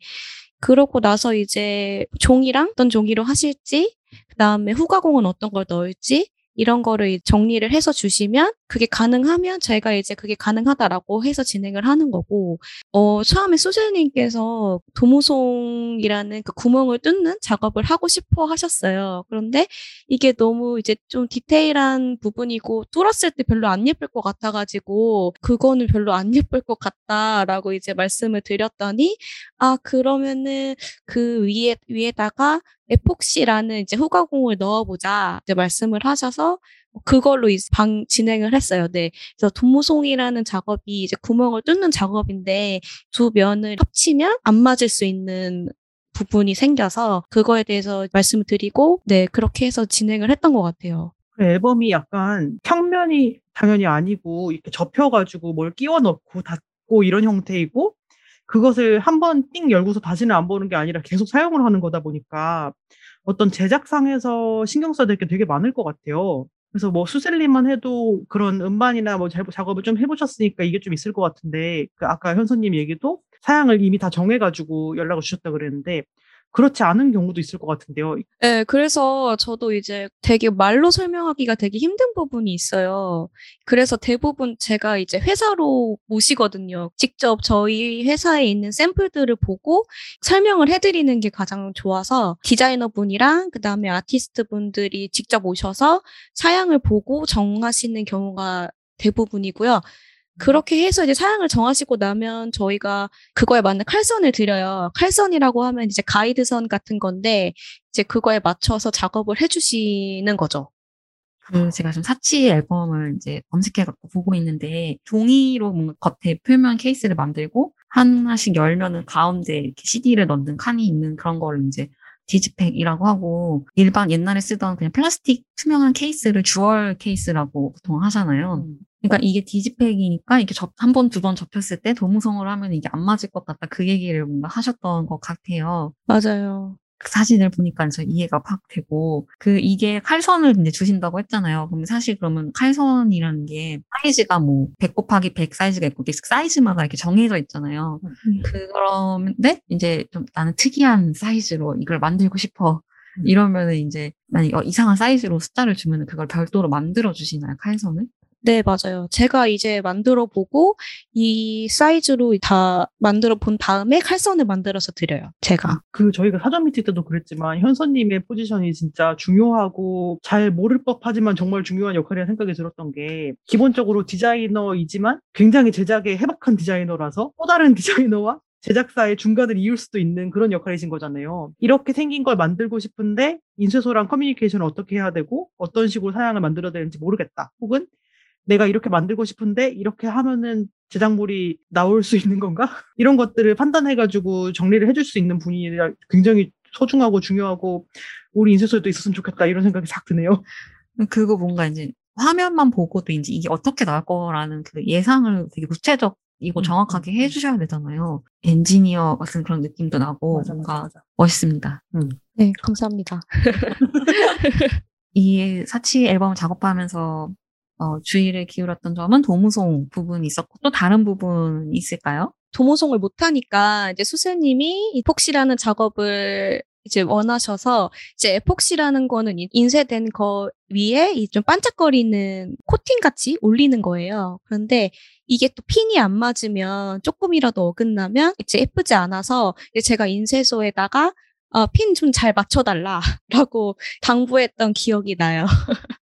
그러고 나서 이제 종이랑 어떤 종이로 하실지, 그 다음에 후가공은 어떤 걸 넣을지, 이런 거를 정리를 해서 주시면 그게 가능하면 저희가 이제 그게 가능하다라고 해서 진행을 하는 거고 어 처음에 소젤님께서 도무송이라는 그 구멍을 뚫는 작업을 하고 싶어 하셨어요. 그런데 이게 너무 이제 좀 디테일한 부분이고 뚫었을 때 별로 안 예쁠 것 같아가지고 그거는 별로 안 예쁠 것 같다라고 이제 말씀을 드렸더니 아 그러면은 그 위에 위에다가 에폭시라는 이제 후가공을 넣어보자 이제 말씀을 하셔서 그걸로 이제 방 진행을 했어요. 네. 그래서 도무송이라는 작업이 이제 구멍을 뚫는 작업인데 두 면을 합치면 안 맞을 수 있는 부분이 생겨서 그거에 대해서 말씀을 드리고 네 그렇게 해서 진행을 했던 것 같아요. 그 앨범이 약간 평면이 당연히 아니고 이렇게 접혀가지고 뭘 끼워 넣고 닫고 이런 형태이고 그것을 한번 띵 열고서 다시는 안 보는 게 아니라 계속 사용을 하는 거다 보니까 어떤 제작상에서 신경 써야 될 게 되게 많을 것 같아요. 그래서 뭐 수셀님만 해도 그런 음반이나 뭐 작업을 좀 해보셨으니까 이게 좀 있을 것 같은데 그 아까 현선님 얘기도 사양을 이미 다 정해가지고 연락을 주셨다 그랬는데 그렇지 않은 경우도 있을 것 같은데요. 네, 그래서 저도 이제 되게 말로 설명하기가 되게 힘든 부분이 있어요. 그래서 대부분 제가 이제 회사로 모시거든요. 직접 저희 회사에 있는 샘플들을 보고 설명을 해드리는 게 가장 좋아서 디자이너 분이랑 그 다음에 아티스트 분들이 직접 오셔서 사양을 보고 정하시는 경우가 대부분이고요. 그렇게 해서 이제 사양을 정하시고 나면 저희가 그거에 맞는 칼선을 드려요. 칼선이라고 하면 이제 가이드선 같은 건데 이제 그거에 맞춰서 작업을 해주시는 거죠. 그 제가 좀 사치 앨범을 이제 검색해 갖고 보고 있는데 종이로 뭔가 겉에 표면 케이스를 만들고 하나씩 열면은 가운데 이렇게 CD를 넣는 칸이 있는 그런 거를 이제 digipack이라고 하고 일반 옛날에 쓰던 그냥 플라스틱 투명한 케이스를 jewel case라고 보통 하잖아요. 음. 그러니까 이게 digipack이니까 이게 한 번, 두 번 접혔을 때 도무송을 하면 이게 안 맞을 것 같다. 그 얘기를 뭔가 하셨던 것 같아요. 맞아요. 그 사진을 보니까 저 이해가 팍 되고 그 이게 칼선을 이제 주신다고 했잖아요. 그럼 사실 그러면 칼선이라는 게 사이즈가 뭐 100 곱하기 100 사이즈가 있고 사이즈마다 이렇게 정해져 있잖아요. 음. 그런데 이제 좀 나는 특이한 사이즈로 이걸 만들고 싶어. 이러면은 이제 만약 어, 이상한 사이즈로 숫자를 주면은 그걸 별도로 만들어 주시나요 칼선을? 네, 맞아요. 제가 이제 만들어 보고 이 사이즈로 다 만들어 본 다음에 칼선을 만들어서 드려요. 제가. 그 저희가 사전 미팅 때도 그랬지만 현선님의 포지션이 진짜 중요하고 잘 모를 법하지만 정말 중요한 역할이라 생각이 들었던 게 기본적으로 디자이너이지만 굉장히 제작에 해박한 디자이너라서 또 다른 디자이너와 제작사의 중간을 이을 수도 있는 그런 역할이신 거잖아요. 이렇게 생긴 걸 만들고 싶은데 인쇄소랑 커뮤니케이션을 어떻게 해야 되고 어떤 식으로 사양을 만들어야 되는지 모르겠다. 혹은 내가 이렇게 만들고 싶은데 이렇게 하면은 제작물이 나올 수 있는 건가? 이런 것들을 판단해가지고 정리를 해줄 수 있는 분이 굉장히 소중하고 중요하고 우리 인쇄소에도 있었으면 좋겠다 이런 생각이 싹 드네요. 그거 뭔가 이제 화면만 보고도 이제 이게 어떻게 나올 거라는 그 예상을 되게 구체적 이고 음, 정확하게 음. 해주셔야 되잖아요. 엔지니어 같은 그런 느낌도 나고 맞아, 뭔가 맞아. 멋있습니다. 네, 감사합니다. 이 사치 앨범 작업하면서 어, 주의를 기울였던 점은 도무송 부분이 있었고 또 다른 부분이 있을까요? 도모송을 못하니까 이제 수세님이 이폭시라는 작업을 이제 원하셔서 이제 에폭시라는 거는 이- 인쇄된 거 위에 이좀 반짝거리는 코팅 같이 올리는 거예요. 그런데 이게 또 핀이 안 맞으면 조금이라도 어긋나면 이제 예쁘지 않아서 제가 인쇄소에다가 어, 핀 좀 잘 맞춰달라라고 당부했던 기억이 나요.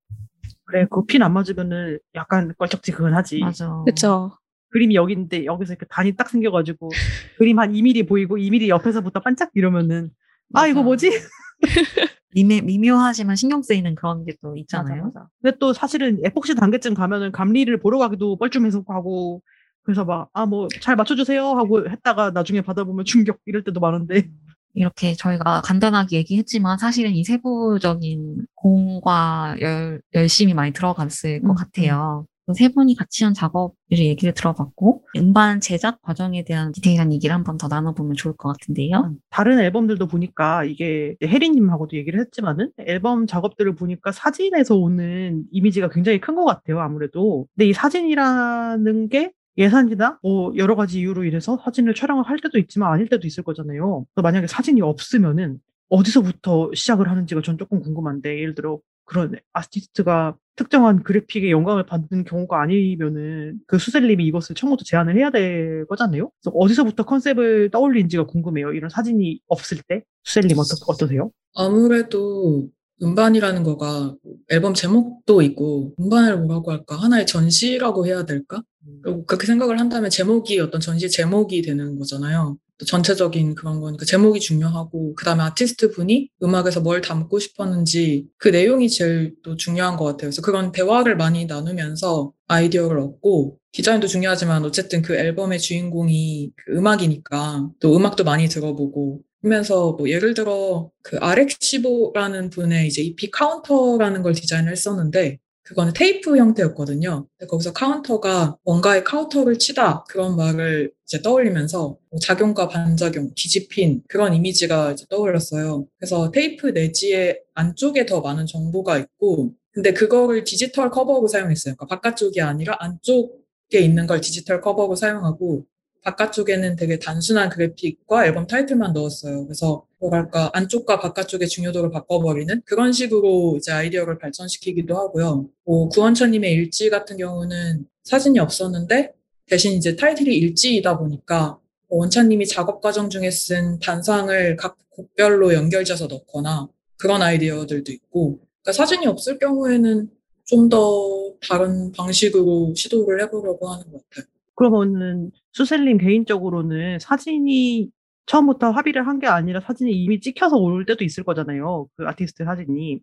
그래, 그 핀 안 맞으면은 약간 껄쩍지근하지. 맞아. 그렇죠. 그림이 여기 있는데 여기서 이렇게 단이 딱 생겨가지고 그림 한 2mm 보이고 2mm 옆에서부터 반짝 이러면은 아 이거 맞아. 뭐지? 미묘, 미묘하지만 신경 쓰이는 그런 게 또 있잖아요. 맞아, 맞아. 근데 또 사실은 에폭시 단계쯤 가면은 감리를 보러 가기도 뻘쭘해서 하고 그래서 막 아 뭐 잘 맞춰주세요 하고 했다가 나중에 받아보면 충격 이럴 때도 많은데 이렇게 저희가 간단하게 얘기했지만 사실은 이 세부적인 공과 열, 열심히 많이 들어갔을 것 음, 같아요. 그세 분이 같이 한 작업을 얘기를 들어봤고 음반 제작 과정에 대한 디테일한 얘기를 한번 더 나눠보면 좋을 것 같은데요. 다른 앨범들도 보니까 이게 혜리님하고도 얘기를 했지만은 앨범 작업들을 보니까 사진에서 오는 이미지가 굉장히 큰 것 같아요 아무래도 근데 이 사진이라는 게 예산이나 뭐 여러 가지 이유로 인해서 사진을 촬영을 할 때도 있지만 아닐 때도 있을 거잖아요 만약에 사진이 없으면은 어디서부터 시작을 하는지가 전 조금 궁금한데 예를 들어 그런 아티스트가 특정한 그래픽에 영감을 받는 경우가 아니면은 그 수셀님이 이것을 처음부터 제안을 해야 될 거잖아요. 그래서 어디서부터 컨셉을 떠올린지가 궁금해요. 이런 사진이 없을 때 수셀님 어떠, 어떠세요? 아무래도 음반이라는 거가 앨범 제목도 있고 음반을 뭐라고 할까 하나의 전시라고 해야 될까? 그리고 그렇게 생각을 한다면 제목이 어떤 전시 제목이 되는 거잖아요. 또 전체적인 그런 거니까 제목이 중요하고 그다음에 아티스트 분이 음악에서 뭘 담고 싶었는지 그 내용이 제일 또 중요한 것 같아요. 그래서 그런 대화를 많이 나누면서 아이디어를 얻고 디자인도 중요하지만 어쨌든 그 앨범의 주인공이 그 음악이니까 또 음악도 많이 들어보고 하면서 뭐 예를 들어 그 아렉시보라는 분의 이제 EP 카운터라는 걸 디자인을 했었는데 그거는 테이프 형태였거든요. 거기서 카운터가 뭔가의 카운터를 치다 그런 말을 이제 떠올리면서 뭐 작용과 반작용, 뒤집힌 그런 이미지가 이제 떠올랐어요. 그래서 테이프 내지의 안쪽에 더 많은 정보가 있고 근데 그거를 디지털 커버로 사용했어요. 그러니까 바깥쪽이 아니라 안쪽 에 있는 걸 디지털 커버로 사용하고 바깥쪽에는 되게 단순한 그래픽과 앨범 타이틀만 넣었어요. 그래서 뭐랄까 안쪽과 바깥쪽의 중요도를 바꿔버리는 그런 식으로 이제 아이디어를 발전시키기도 하고요. 뭐 구원천님의 일지 같은 경우는 사진이 없었는데 대신 이제 타이틀이 일지이다 보니까 뭐 원찬님이 작업 과정 중에 쓴 단상을 각 곡별로 연결져서 넣거나 그런 아이디어들도 있고 그러니까 사진이 없을 경우에는 좀 더 다른 방식으로 시도를 해보려고 하는 것 같아요. 그러면은 수셀님 개인적으로는 사진이 처음부터 합의를 한 게 아니라 사진이 이미 찍혀서 올 때도 있을 거잖아요. 그 아티스트 사진이.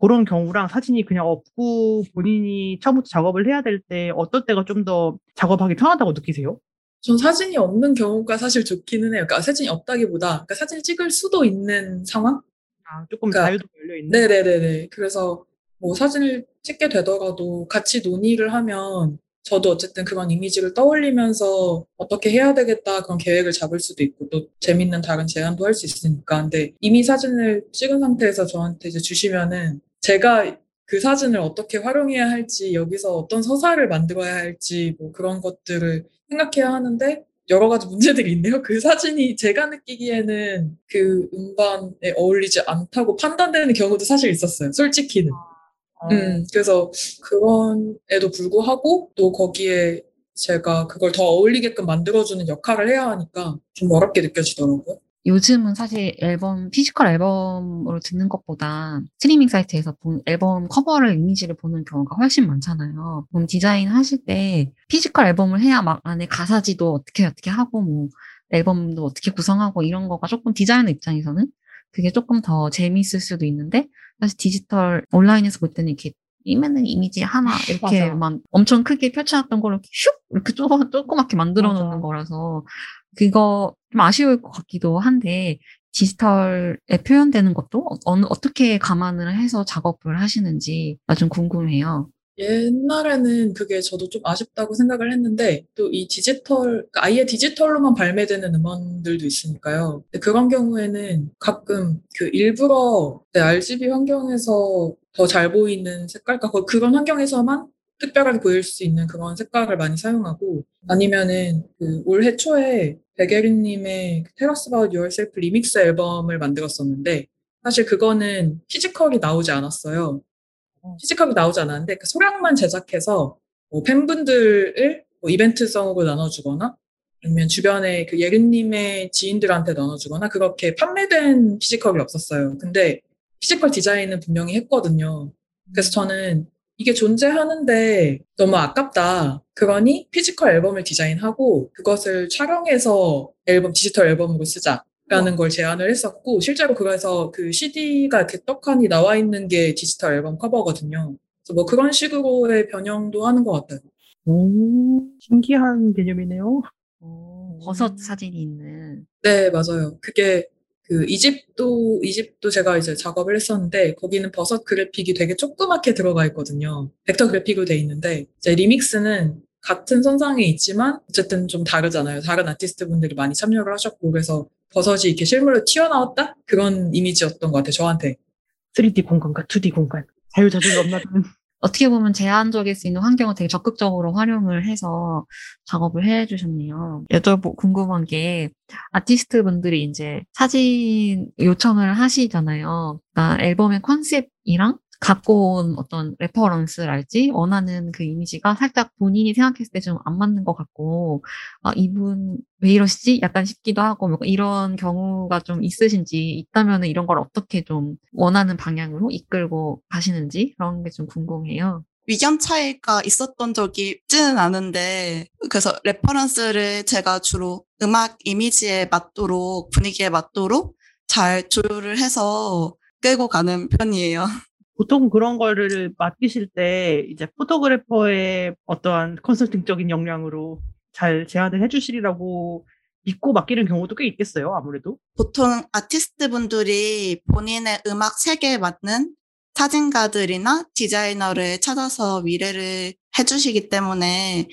그런 경우랑 사진이 그냥 없고 본인이 처음부터 작업을 해야 될 때 어떨 때가 좀 더 작업하기 편하다고 느끼세요? 전 사진이 없는 경우가 사실 좋기는 해요. 그러니까 사진이 없다기보다 그러니까 사진을 찍을 수도 있는 상황? 아, 조금 그러니까- 자유도 열려 있는? 네네네네. 그래서 뭐 사진을 찍게 되더라도 같이 논의를 하면 저도 어쨌든 그런 이미지를 떠올리면서 어떻게 해야 되겠다 그런 계획을 잡을 수도 있고 또 재밌는 다른 제안도 할 수 있으니까. 근데 이미 사진을 찍은 상태에서 저한테 이제 주시면은 제가 그 사진을 어떻게 활용해야 할지 여기서 어떤 서사를 만들어야 할지 뭐 그런 것들을 생각해야 하는데 여러 가지 문제들이 있네요. 그 사진이 제가 느끼기에는 그 음반에 어울리지 않다고 판단되는 경우도 사실 있었어요. 솔직히는. 어, 음, 그래서 그럼에도 불구하고 또 거기에 제가 그걸 더 어울리게끔 만들어주는 역할을 해야 하니까 좀 어렵게 느껴지더라고요. 요즘은 사실 앨범, physical 앨범으로 듣는 것보다 스트리밍 사이트에서 본 앨범 커버를 이미지를 보는 경우가 훨씬 많잖아요. 그럼 디자인 하실 때 physical 앨범을 해야 막 안에 가사지도 어떻게 어떻게 하고 뭐 앨범도 어떻게 구성하고 이런 거가 조금 디자이너 입장에서는 그게 조금 더 재미있을 수도 있는데 사실 디지털 온라인에서 볼 때는 이렇게 이면은 이미지 하나 이렇게 맞아. 막 엄청 크게 펼쳐놨던 거를 슉 이렇게 쪼, 조그맣게 만들어 맞아. 놓는 거라서 그거 좀 아쉬울 것 같기도 한데 디지털에 표현되는 것도 어느 어떻게 감안을 해서 작업을 하시는지 나 좀 궁금해요. 옛날에는 그게 저도 좀 아쉽다고 생각을 했는데 또 이 디지털, 그러니까 아예 디지털로만 발매되는 음원들도 있으니까요. 그런 경우에는 가끔 그 일부러 내 RGB 환경에서 더 잘 보이는 색깔과 그- 그런 환경에서만 특별하게 보일 수 있는 그런 색깔을 많이 사용하고 아니면은 그 올해 초에 백예린님의 Tell Us Bout Yourself Remix 앨범을 만들었었는데 사실 그거는 physical이 나오지 않았어요. physical이 나오지 않았는데 그 소량만 제작해서 뭐 팬분들을 뭐 이벤트성으로 나눠주거나 아니면 주변에 그 예린님의 지인들한테 나눠주거나 그렇게 판매된 physical이 없었어요. 근데 physical 디자인은 분명히 했거든요. 그래서 저는 이게 존재하는데 너무 아깝다. 그러니 physical 앨범을 디자인하고 그것을 촬영해서 앨범, 디지털 앨범으로 쓰자 라는 걸 제안을 했었고, 실제로 그래서 그 CD가 이렇게 떡하니 나와 있는 게 디지털 앨범 커버거든요. 그래서 뭐 그런 식으로의 변형도 하는 것 같아요. 오, 신기한 개념이네요. 오, 버섯 사진이 있는. 네, 맞아요. 그게 그 이집도 이집도 제가 이제 작업을 했었는데 거기는 버섯 그래픽이 되게 조그맣게 들어가 있거든요. 벡터 그래픽으로 돼 있는데 이제 리믹스는 같은 선상에 있지만 어쨌든 좀 다르잖아요. 다른 아티스트 분들이 많이 참여를 하셨고 그래서 버섯이 이렇게 실물로 튀어나왔다 그런 이미지였던 것 같아요. 저한테. 3D 공간과 2D 공간. 자유자재로 넘나드는. 어떻게 보면 제한적일 수 있는 환경을 되게 적극적으로 활용을 해서 작업을 해 주셨네요. 여쭤보 궁금한 게 아티스트 분들이 이제 사진 요청을 하시잖아요. 그러니까 앨범의 컨셉이랑 갖고 온 어떤 reference랄지 원하는 그 이미지가 살짝 본인이 생각했을 때 좀 안 맞는 것 같고 아 이분 왜 이러시지? 약간 싶기도 하고 뭐 이런 경우가 좀 있으신지 있다면 이런 걸 어떻게 좀 원하는 방향으로 이끌고 가시는지 그런 게 좀 궁금해요. 의견 차이가 있었던 적이 있지는 않은데 그래서 reference를 제가 주로 음악 이미지에 맞도록 분위기에 맞도록 잘 조율을 해서 끌고 가는 편이에요. 보통 그런 거를 맡기실 때 이제 photographer의 어떠한 컨설팅적인 역량으로 잘 제안을 해주시리라고 믿고 맡기는 경우도 꽤 있겠어요, 아무래도. 보통 아티스트 분들이 본인의 음악 세계에 맞는 사진가들이나 디자이너를 찾아서 의뢰를 해주시기 때문에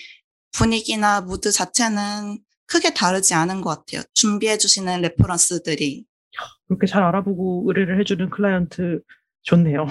분위기나 무드 자체는 크게 다르지 않은 것 같아요. 준비해주시는 reference들이. 그렇게 잘 알아보고 의뢰를 해주는 클라이언트 좋네요.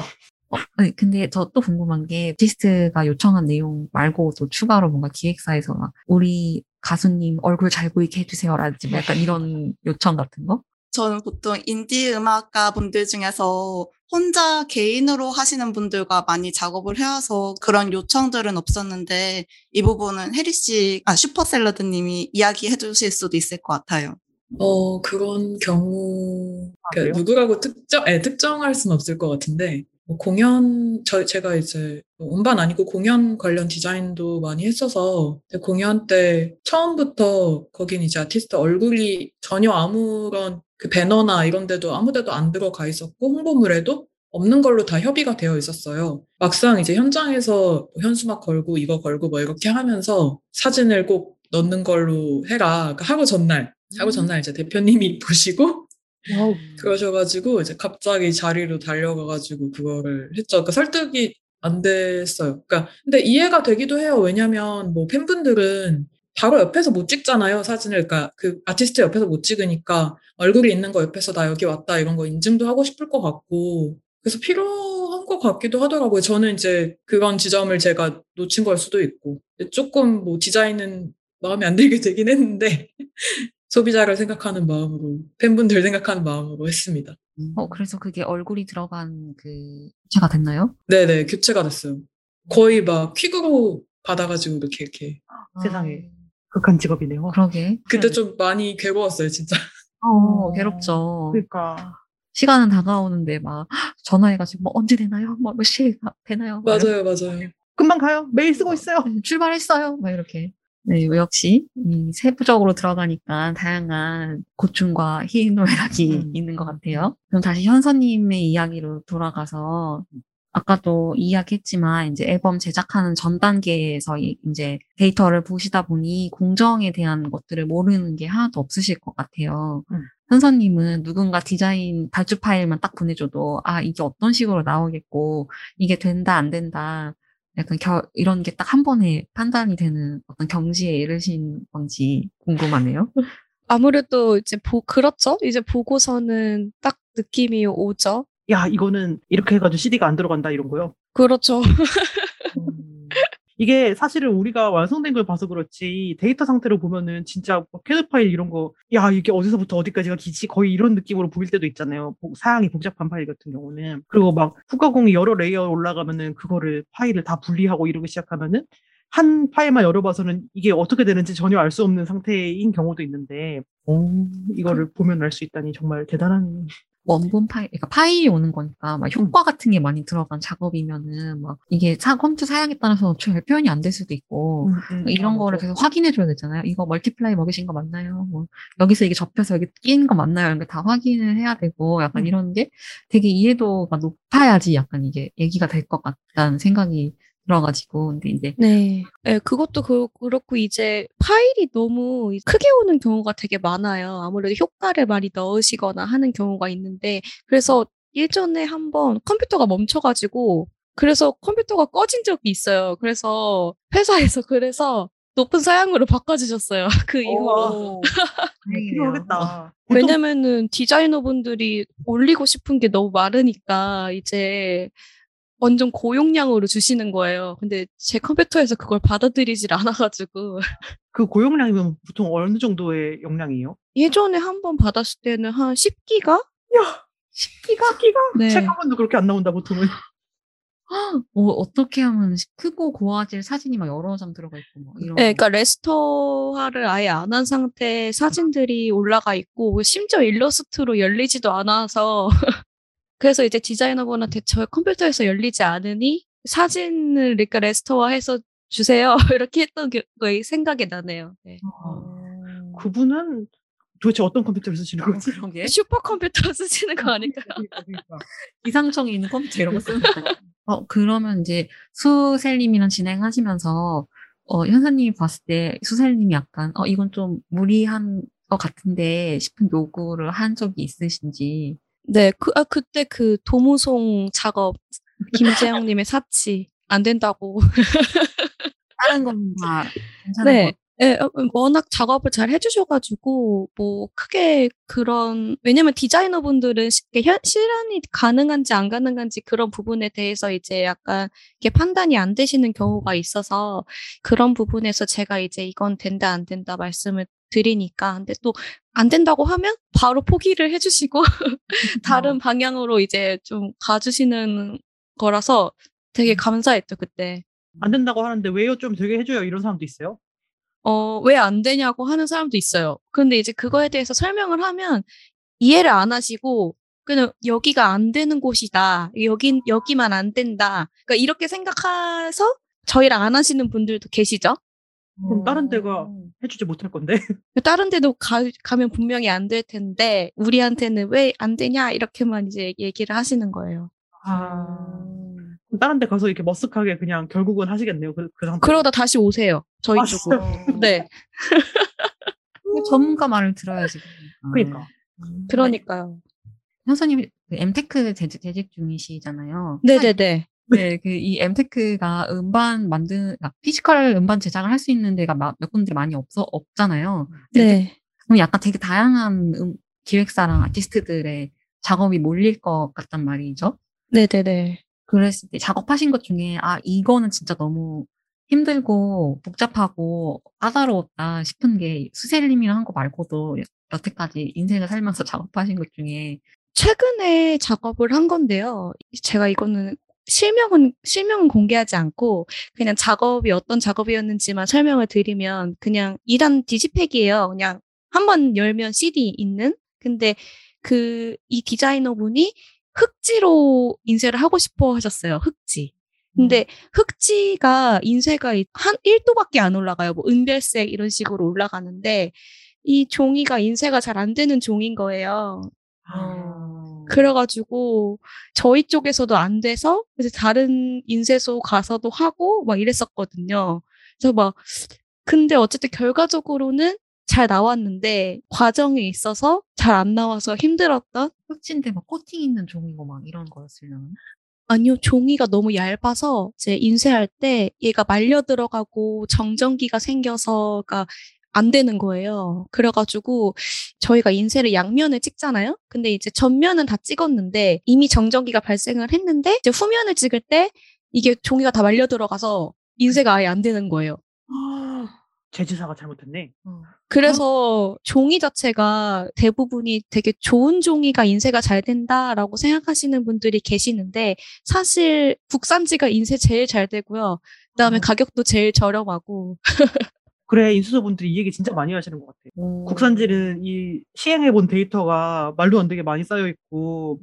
어, 아니, 근데 저 또 궁금한 게 아티스트가 요청한 내용 말고도 추가로 뭔가 기획사에서 막 우리 가수님 얼굴 잘 보이게 해주세요라든지 뭐 약간 이런 요청 같은 거? 저는 보통 인디 음악가 분들 중에서 혼자 개인으로 하시는 분들과 많이 작업을 해와서 그런 요청들은 없었는데 이 부분은 혜리 씨, 아, 슈퍼샐러드 님이 이야기해 주실 수도 있을 것 같아요. 어, 그런 경우, 아, 그러니까? 누구라고 특정, 예, 특정할 수는 없을 것 같은데, 뭐 공연, 저, 제가 이제 뭐 음반 아니고 공연 관련 디자인도 많이 했어서, 공연 때 처음부터 거긴 이제 아티스트 얼굴이 전혀 아무런 그 배너나 이런 데도 아무 데도 안 들어가 있었고, 홍보물에도 없는 걸로 다 협의가 되어 있었어요. 막상 이제 현장에서 뭐 현수막 걸고 이거 걸고 뭐 이렇게 하면서 사진을 꼭 넣는 걸로 해라. 그러니까 하루 전날, 하루 전날 이제 대표님이 보시고 와우. 그러셔가지고 이제 갑자기 자리로 달려가가지고 그거를 했죠. 그 설득이 안 됐어요. 그러니까 근데 이해가 되기도 해요. 왜냐면 뭐 팬분들은 바로 옆에서 못 찍잖아요. 사진을. 그러니까 그 아티스트 옆에서 못 찍으니까 얼굴이 있는 거 옆에서 나 여기 왔다 이런 거 인증도 하고 싶을 것 같고 그래서 필요한 것 같기도 하더라고요. 저는 이제 그런 지점을 제가 놓친 걸 수도 있고 조금 뭐 디자인은 마음에 안 들게 되긴 했는데 소비자를 생각하는 마음으로 팬분들 생각하는 마음으로 했습니다. 어, 그래서 그게 얼굴이 들어간 그 제가 됐나요? 네네 교체가 됐어요. 거의 막 퀵으로 받아가지고 이렇게 이렇게 세상에. 아, 극한 직업이네요. 그러게. 그때 좀 많이 괴로웠어요 진짜. 어, 괴롭죠. 그러니까. 시간은 다가오는데 막 전화해가지고 뭐 언제 되나요? 뭐 몇 시에 가- 되나요? 막 맞아요 맞아요. 금방 가요. 매일 쓰고 있어요. 이렇게 출발했어요. 막 이렇게. 네, 역시 이 세부적으로 들어가니까 다양한 고충과 희노애락이 음. 있는 것 같아요. 그럼 다시 현서님의 이야기로 돌아가서 아까도 이야기했지만 이제 앨범 제작하는 전 단계에서 이- 이제 데이터를 보시다 보니 공정에 대한 것들을 모르는 게 하나도 없으실 것 같아요. 음. 현서님은 누군가 디자인 발주 파일만 딱 보내줘도 아 이게 어떤 식으로 나오겠고 이게 된다 안 된다 약간 겨, 이런 게 딱 한 번에 판단이 되는 어떤 경지에 이르신 건지 궁금하네요. 아무래도 이제 보, 그렇죠? 이제 보고서는 딱 느낌이 오죠? 야, 이거는 이렇게 해가지고 CD가 안 들어간다 이런 거요. 그렇죠. 이게 사실은 우리가 완성된 걸 봐서 그렇지 데이터 상태로 보면은 진짜 뭐 캐드 파일 이런 거, 야, 이게 어디서부터 어디까지가 기지 거의 이런 느낌으로 보일 때도 있잖아요. 복- 사양이 복잡한 파일 같은 경우는. 그리고 막 후가공이 여러 레이어 올라가면은 그거를 파일을 다 분리하고 이러기 시작하면은 한 파일만 열어봐서는 이게 어떻게 되는지 전혀 알 수 없는 상태인 경우도 있는데, 오, 이거를 보면 알 수 있다니 정말 대단한 원본 파일, 그러니까 파일이 오는 거니까 막 효과 같은 게 많이 들어간 작업이면은 막 이게 사, 컴퓨터 사양에 따라서 잘 표현이 안 될 수도 있고 음, 음, 이런 아, 거를. 계속 확인해 줘야 되잖아요. 이거 multiply 먹으신 거 맞나요? 뭐 여기서 이게 접혀서 여기 끼는 거 맞나요? 이런 게 다 확인을 해야 되고 약간 음. 이런 게 되게 이해도가 높아야지 약간 이게 얘기가 될 것 같다는 생각이 들어가지고 근데 이제 네. 네, 그것도 그, 그렇고 이제 파일이 너무 크게 오는 경우가 되게 많아요. 아무래도 효과를 많이 넣으시거나 하는 경우가 있는데, 그래서 예전에 한번 컴퓨터가 멈춰가지고, 그래서 컴퓨터가 꺼진 적이 있어요. 그래서 회사에서 그래서 높은 사양으로 바꿔주셨어요. 그 이후로. 필요하겠다. 왜냐면은 디자이너분들이 올리고 싶은 게 너무 많으니까 이제 완전 고용량으로 주시는 거예요. 근데 제 컴퓨터에서 그걸 받아들이질 않아가지고 그 고용량이면 보통 어느 정도의 용량이에요? 예전에 한 번 받았을 때는 한 10기가? 10기가? 기가? 네. 책 한 번도 그렇게 안 나온다 보통은. 어, 어떻게 하면 크고 고화질 사진이 막 여러 장 들어가 있고 막 이런 네, 거. 그러니까 레스터화를 아예 안 한 상태 사진들이 올라가 있고 심지어 일러스트로 열리지도 않아서 그래서 이제 디자이너분한테 저 컴퓨터에서 열리지 않으니 사진을 그러니까 레스터화해서 주세요 이렇게 했던 게 거의 생각이 나네요. 네. 어, 그분은 도대체 어떤 컴퓨터를 쓰시는 어, 거지? 그러게 슈퍼컴퓨터 쓰시는 거 아닐까요? 그러니까, 그러니까. 기상청에 있는 컴퓨터 이런 거 쓰는 거. 어 그러면 이제 수셀님이랑 진행하시면서 어 현사님이 봤을 때 수셀님이 약간 어 이건 좀 무리한 것 같은데 싶은 요구를 한 적이 있으신지. 네, 그, 아, 그때 그 도무송 작업 김재영님의 사치 안 된다고. 다른 건다 괜찮은 네. 것 예, 어, 워낙 작업을 잘 해주셔가지고, 뭐, 크게 그런, 왜냐면 디자이너분들은 쉽게 현, 실현이 가능한지 안 가능한지 그런 부분에 대해서 이제 약간 이게 판단이 안 되시는 경우가 있어서 그런 부분에서 제가 이제 이건 된다, 안 된다 말씀을 드리니까. 근데 또 안 된다고 하면 바로 포기를 해주시고, 다른 방향으로 이제 좀 가주시는 거라서 되게 감사했죠, 그때. 안 된다고 하는데 왜요? 좀 되게 해줘요. 이런 사람도 있어요. 어, 왜 안 되냐고 하는 사람도 있어요. 근데 이제 그거에 대해서 설명을 하면 이해를 안 하시고 그냥 여기가 안 되는 곳이다. 여긴 여기만 안 된다. 그러니까 이렇게 생각해서 저희랑 안 하시는 분들도 계시죠. 그럼 다른 데가 해주지 못할 건데. 다른 데도 가, 가면 분명히 안 될 텐데 우리한테는 왜 안 되냐 이렇게만 이제 얘기를 하시는 거예요. 아. 그럼 다른 데 가서 이렇게 머쓱하게 그냥 결국은 하시겠네요. 그, 그 상태. 그러다 다시 오세요. 저희 아, 쪽으로. 네. 전문가 말을 들어야지. 그러니까. 음. 그러니까요. 현사님이 그 엠테크 재직, 재직 중이시잖아요. 네네네. 네, 그 이 엠테크가 음반 만드는, 그러니까 physical 음반 제작을 할 수 있는 데가 마- 몇 군데 많이 없어 없잖아요. 네. 그럼 약간 되게 다양한 음, 기획사랑 아티스트들의 작업이 몰릴 것 같단 말이죠. 네네네. 그랬을 때 작업하신 것 중에 아 이거는 진짜 너무 힘들고 복잡하고 까다로웠다 싶은 게 수셀님이랑 한 거 말고도 여태까지 인생을 살면서 작업하신 것 중에 최근에 작업을 한 건데요. 제가 이거는 실명은 실명은 공개하지 않고 그냥 작업이 어떤 작업이었는지만 설명을 드리면 그냥 2단 디지팩이에요. 그냥 한 번 열면 CD 있는. 근데 그 이 디자이너분이 흑지로 인쇄를 하고 싶어 하셨어요. 흑지. 근데 흑지가 인쇄가 이- 한 1도밖에 안 올라가요. 뭐 은별색 이런 식으로 올라가는데 이 종이가 인쇄가 잘 안 되는 종인 거예요. 아. 그래가지고 저희 쪽에서도 안 돼서 그래서 다른 인쇄소 가서도 하고 막 이랬었거든요. 그래서 막 근데 어쨌든 결과적으로는 잘 나왔는데 과정에 있어서 잘 안 나와서 힘들었던 흑진데 막 코팅 있는 종이고 막 이런 거였으려나? 아니요 종이가 너무 얇아서 이제 인쇄할 때 얘가 말려 들어가고 정전기가 생겨서가 안 되는 거예요. 그래가지고 저희가 인쇄를 양면을 찍잖아요. 근데 이제 전면은 다 찍었는데 이미 정전기가 발생을 했는데 이제 후면을 찍을 때 이게 종이가 다 말려 들어가서 인쇄가 아예 안 되는 거예요. 제지사가 잘못했네. 어. 그래서 종이 자체가 대부분이 되게 좋은 종이가 인쇄가 잘 된다라고 생각하시는 분들이 계시는데 사실 국산지가 인쇄 제일 잘 되고요. 그다음에 어. 가격도 제일 저렴하고 그래 인수자분들이 이 얘기 진짜 많이 하시는 것 같아. 오. 국산지는 이 시행해 본 데이터가 말도 안 되게 많이 쌓여 있고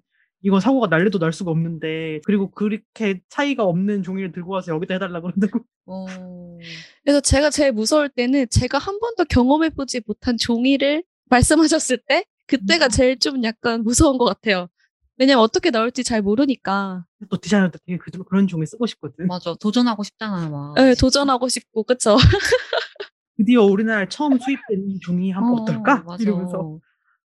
이건 사고가 날래도 날 수가 없는데 그리고 그렇게 차이가 없는 종이를 들고 와서 여기다 해달라 그런다고. 오. 그래서 제가 제일 무서울 때는 제가 한 번도 경험해보지 못한 종이를 말씀하셨을 때 그때가 제일 좀 약간 무서운 것 같아요. 왜냐면 어떻게 나올지 잘 모르니까. 또 디자이너도 되게 그, 그런 종이 쓰고 싶거든. 맞아. 도전하고 싶잖아요, 막. 네, 도전하고 싶고, 그쵸? 드디어 우리나라에 처음 수입된 종이 한번 어, 어떨까? 맞아. 이러면서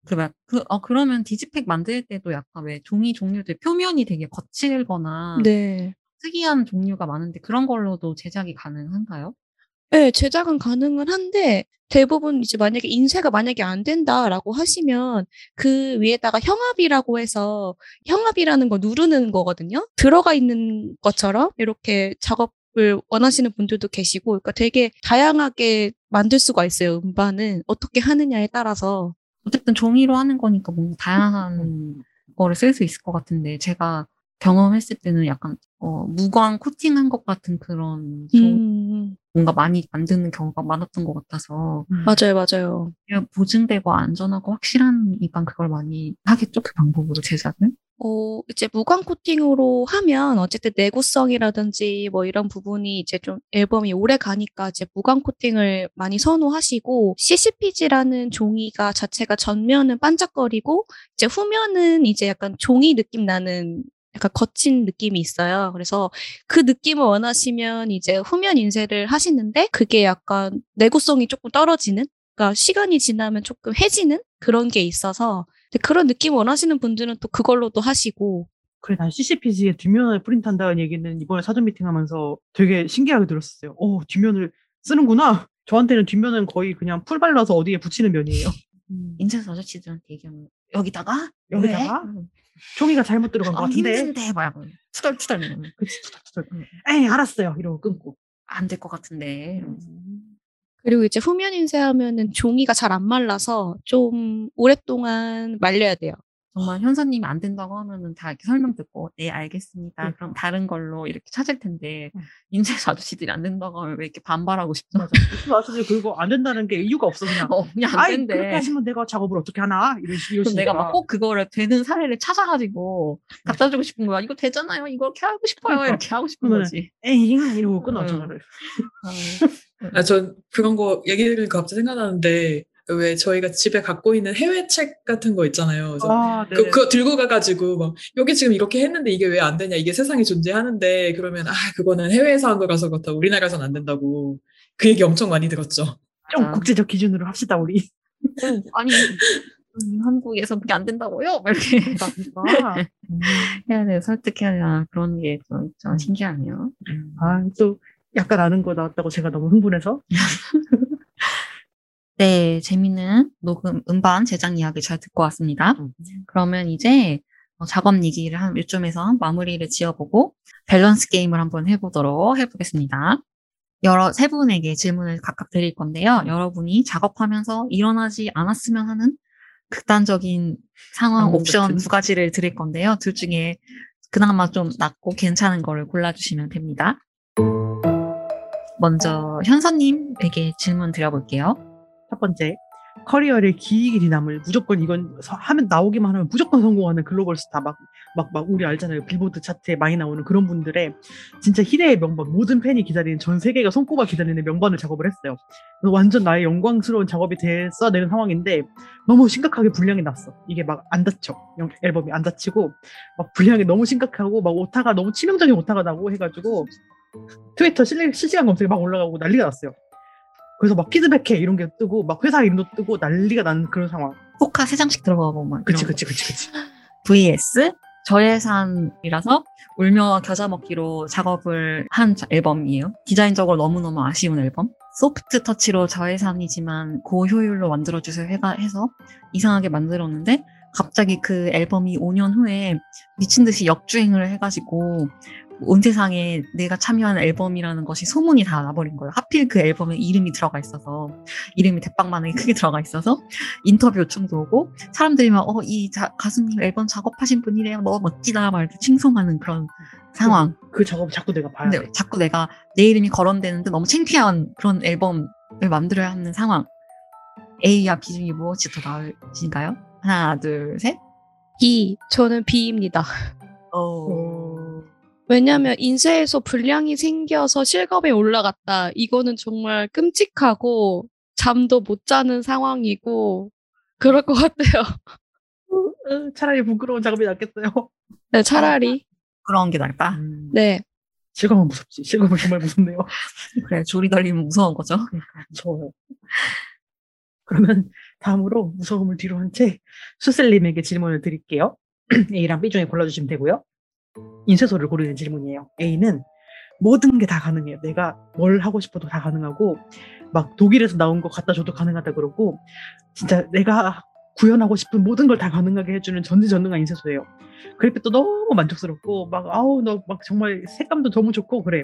그, 막, 그, 어, 그러면 디지팩 만들 때도 약간 왜 종이 종류들 표면이 되게 거칠거나 네. 특이한 종류가 많은데 그런 걸로도 제작이 가능한가요? 네, 제작은 가능은 한데 대부분 이제 만약에 인쇄가 만약에 안 된다라고 하시면 그 위에다가 형압이라고 해서 형압이라는 거 누르는 거거든요. 들어가 있는 것처럼 이렇게 작업을 원하시는 분들도 계시고, 그러니까 되게 다양하게 만들 수가 있어요. 음반은 어떻게 하느냐에 따라서. 어쨌든 종이로 하는 거니까 뭔가 다양한 거를 쓸 수 있을 것 같은데 제가 경험했을 때는 약간 어, 무광 코팅한 것 같은 그런 종 음, 뭔가 많이 만드는 경우가 많았던 것 같아서. 맞아요, 맞아요. 그냥 보증되고 안전하고 확실한 이반 그걸 많이 하겠죠? 그 방법으로 제작을 어, 이제 무광 코팅으로 하면 어쨌든 내구성이라든지 뭐 이런 부분이 이제 좀 앨범이 오래 가니까 이제 무광 코팅을 많이 선호하시고 CCPG라는 종이가 자체가 전면은 반짝거리고 이제 후면은 이제 약간 종이 느낌 나는 약간 거친 느낌이 있어요. 그래서 그 느낌을 원하시면 이제 후면 인쇄를 하시는데 그게 약간 내구성이 조금 떨어지는 그러니까 시간이 지나면 조금 해지는 그런 게 있어서 근데 그런 느낌 원하시는 분들은 또 그걸로도 하시고 그래 난 CCP지에 뒷면을 프린트한다는 얘기는 이번에 사전 미팅하면서 되게 신기하게 들었어요. 오 뒷면을 쓰는구나. 저한테는 뒷면은 거의 그냥 풀 발라서 어디에 붙이는 면이에요. 인쇄소 아저씨들한테 얘기하면 여기다가 여기다가 왜? 종이가 잘못 들어간 것 아, 같은데. 힘든데 막 투덜투덜 그치 투덜투덜. 에이 알았어요. 이러고 끊고. 안 될 것 같은데 그리고 이제 후면 인쇄하면은 종이가 잘 안 말라서 좀 오랫동안 말려야 돼요. 정말 현사님이 안 된다고 하면은 다 이렇게 설명 듣고 네 알겠습니다. 응. 그럼 다른 걸로 이렇게 찾을 텐데 응. 인쇄소 아저씨들이 안 된다고 하면 왜 이렇게 반발하고 싶죠? 맞아. 그 아저씨 그리고 안 된다는 게 이유가 없어 그냥. 어, 그냥 안 아이 된대. 그렇게 하시면 내가 작업을 어떻게 하나 이런 그럼 내가 막 꼭 그거를 되는 사례를 찾아가지고 갖다 주고 싶은 거야. 이거 되잖아요. 이거 이렇게 하고 싶어요. 그러니까. 이렇게 하고 싶은 거지. 에잉 이러고 끊어 응. 전화를. 아, 전 그런 거 얘기 들으니까 갑자기 생각나는데 왜 저희가 집에 갖고 있는 해외 책 같은 거 있잖아요. 그래서 아, 네. 그, 그거 들고 가가지고 막 여기 지금 이렇게 했는데 이게 왜 안 되냐 이게 세상에 존재하는데 그러면 아 그거는 해외에서 한 거라서 그렇다 우리나라에서는 안 된다고 그 얘기 엄청 많이 들었죠. 좀 아. 국제적 기준으로 합시다 우리. 아니 음, 한국에서 그게 안 된다고요? 막 이렇게 그러니까. 해야 돼 설득해야 되나 그런 게좀좀 신기하네요. 아또 약간 아는 거 나왔다고 제가 너무 흥분해서. 네, 재밌는 녹음 음반 제작 이야기 잘 듣고 왔습니다. 그러면 이제 어, 작업 얘기를 한 요점에서 마무리를 지어보고 밸런스 게임을 한번 해보도록 해보겠습니다. 여러 세 분에게 질문을 각각 드릴 건데요. 여러분이 작업하면서 일어나지 않았으면 하는 극단적인 상황 옵션. 두 가지를 드릴 건데요. 둘 중에 그나마 좀 낫고 괜찮은 거를 골라주시면 됩니다. 먼저 현선님에게 질문 드려볼게요. 첫 번째, 커리어를 길게 길이 남을 무조건 이건 서- 하면 나오기만 하면 무조건 성공하는 글로벌 스타 막 막 막 우리 알잖아요 빌보드 차트에 많이 나오는 그런 분들의 진짜 희대의 명반 모든 팬이 기다리는 전 세계가 손꼽아 기다리는 명반을 작업을 했어요. 완전 나의 영광스러운 작업이 됐어야 되는 상황인데 너무 심각하게 불량이 났어. 이게 막 안 닫혀 영- 앨범이 안 닫히고 막 분량이 너무 심각하고 막 오타가 너무 치명적인 오타가 나고 해가지고 트위터 실, 실시간 검색에 막 올라가고 난리가 났어요. 그래서 막 피드백해 이런 게 뜨고 막 회사 이름도 뜨고 난리가 나는 그런 상황. 포카 세 장씩 들어가고 막 그치 그치 그치 그치. vs 저예산이라서 울며와 겨자 먹기로 작업을 한 자- 앨범이에요. 디자인적으로 너무너무 아쉬운 앨범. 소프트 터치로 저예산이지만 고효율로 만들어주세요 해서 이상하게 만들었는데 갑자기 그 앨범이 5년 후에 미친 듯이 역주행을 해가지고 온 세상에 내가 참여한 앨범이라는 것이 소문이 다 나버린 거예요. 하필 그 앨범에 이름이 들어가 있어서 이름이 대빵만하게 크게 들어가 있어서 인터뷰 요청도 오고 사람들이 막, 어, 이 자- 가수님 앨범 작업하신 분이래요. 너무 멋지다. 막 이렇게 칭송하는 그런 상황. 그 작업 자꾸 내가 봐야 돼. 근데 자꾸 내가 내 이름이 거론되는데 너무 창피한 그런 앨범 만들어야 하는 상황. A와 B 중에 무엇이 더 나으신가요? 하나, 둘, 셋. B. 저는 B입니다. 어, 왜냐면 인쇄에서 불량이 생겨서 실검에 올라갔다. 이거는 정말 끔찍하고 잠도 못 자는 상황이고 그럴 것 같아요. 어, 차라리 부끄러운 작업이 낫겠어요. 네, 차라리. 그런 게 낫다. 음, 네. 실검은 무섭지. 실검은 정말 무섭네요. 그래, 조리 달리면 무서운 거죠. 무서워요. 그러면 다음으로 무서움을 뒤로 한 채 수슬님에게 질문을 드릴게요. A랑 B 중에 골라주시면 되고요. 인쇄소를 고르는 질문이에요. A는 모든 게 다 가능해요. 내가 뭘 하고 싶어도 다 가능하고 막 독일에서 나온 거 갖다 줘도 가능하다 그러고 진짜 내가 구현하고 싶은 모든 걸 다 가능하게 해주는 전지전능한 인쇄소예요. 그래픽도 너무 만족스럽고 막 아우 너 막 정말 색감도 너무 좋고 그래.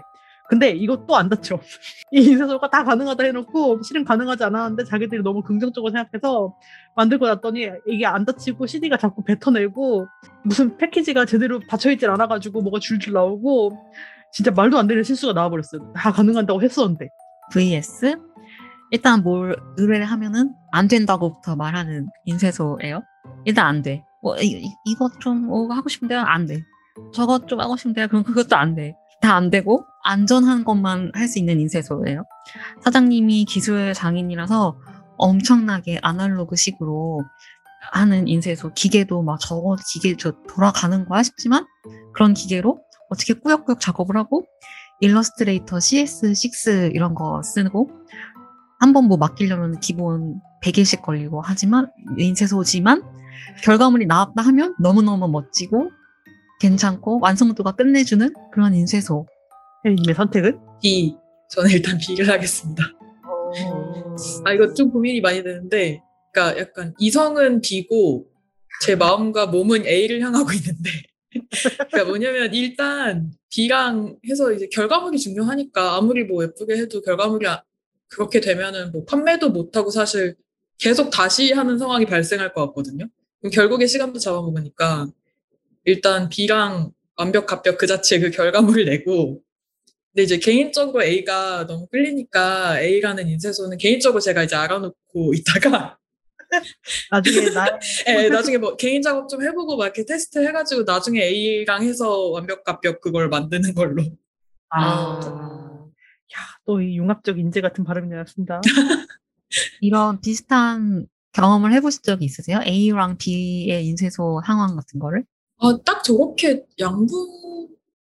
근데 또안 닫혀. 이 인쇄소가 다 가능하다 해놓고 실은 가능하지 않았는데 자기들이 너무 긍정적으로 생각해서 만들고 났더니 이게 안 닫히고 CD가 자꾸 뱉어내고 무슨 패키지가 제대로 닫혀있질 않아가지고 뭐가 줄줄 나오고 진짜 말도 안 되는 실수가 나와버렸어요. 다 가능한다고 했었는데. vs 일단 뭘 의뢰를 하면은 안 된다고부터 말하는 인쇄소예요. 일단 안 돼. 뭐 이, 이- 이것 좀 어, 하고 싶은데요. 안 돼. 저것 좀 하고 싶은데요. 그럼 그것도 안 돼. 다 안 되고 안전한 것만 할 수 있는 인쇄소예요. 사장님이 기술 장인이라서 엄청나게 아날로그 식으로 하는 인쇄소 기계도 막 저거 기계 저 돌아가는 거야 싶지만 그런 기계로 어떻게 꾸역꾸역 작업을 하고 일러스트레이터 CS6 이런 거 쓰고 한 번 뭐 맡기려면 기본 100일씩 걸리고 하지만 인쇄소지만 결과물이 나왔다 하면 너무너무 멋지고 괜찮고 완성도가 끝내주는 그런 인쇄소. 혜리님의 선택은? B. 저는 일단 B를 하겠습니다. 아, 이거 좀 고민이 많이 되는데, 그러니까 약간 이성은 B고, 제 마음과 몸은 A를 향하고 있는데, 그러니까 뭐냐면 일단 B랑 해서 이제 결과물이 중요하니까 아무리 뭐 예쁘게 해도 결과물이 아- 그렇게 되면은 뭐 판매도 못하고 사실 계속 다시 하는 상황이 발생할 것 같거든요. 결국에 시간도 잡아먹으니까 일단 B랑 완벽 합격 그 자체 그 결과물을 내고 근데 이제 개인적으로 A가 너무 끌리니까 A라는 인쇄소는 개인적으로 제가 이제 알아놓고 있다가 나중에 나 예, 나중에 뭐 개인 작업 좀 해보고 막 이렇게 테스트 해가지고 나중에 A랑 해서 완벽 합격 그걸 만드는 걸로. 아, 야, 또 이 융합적 인재 같은 발음이 나왔습니다. 이런 비슷한 경험을 해보신 적이 있으세요? A랑 B의 인쇄소 상황 같은 거를? 아, 딱 저렇게 양분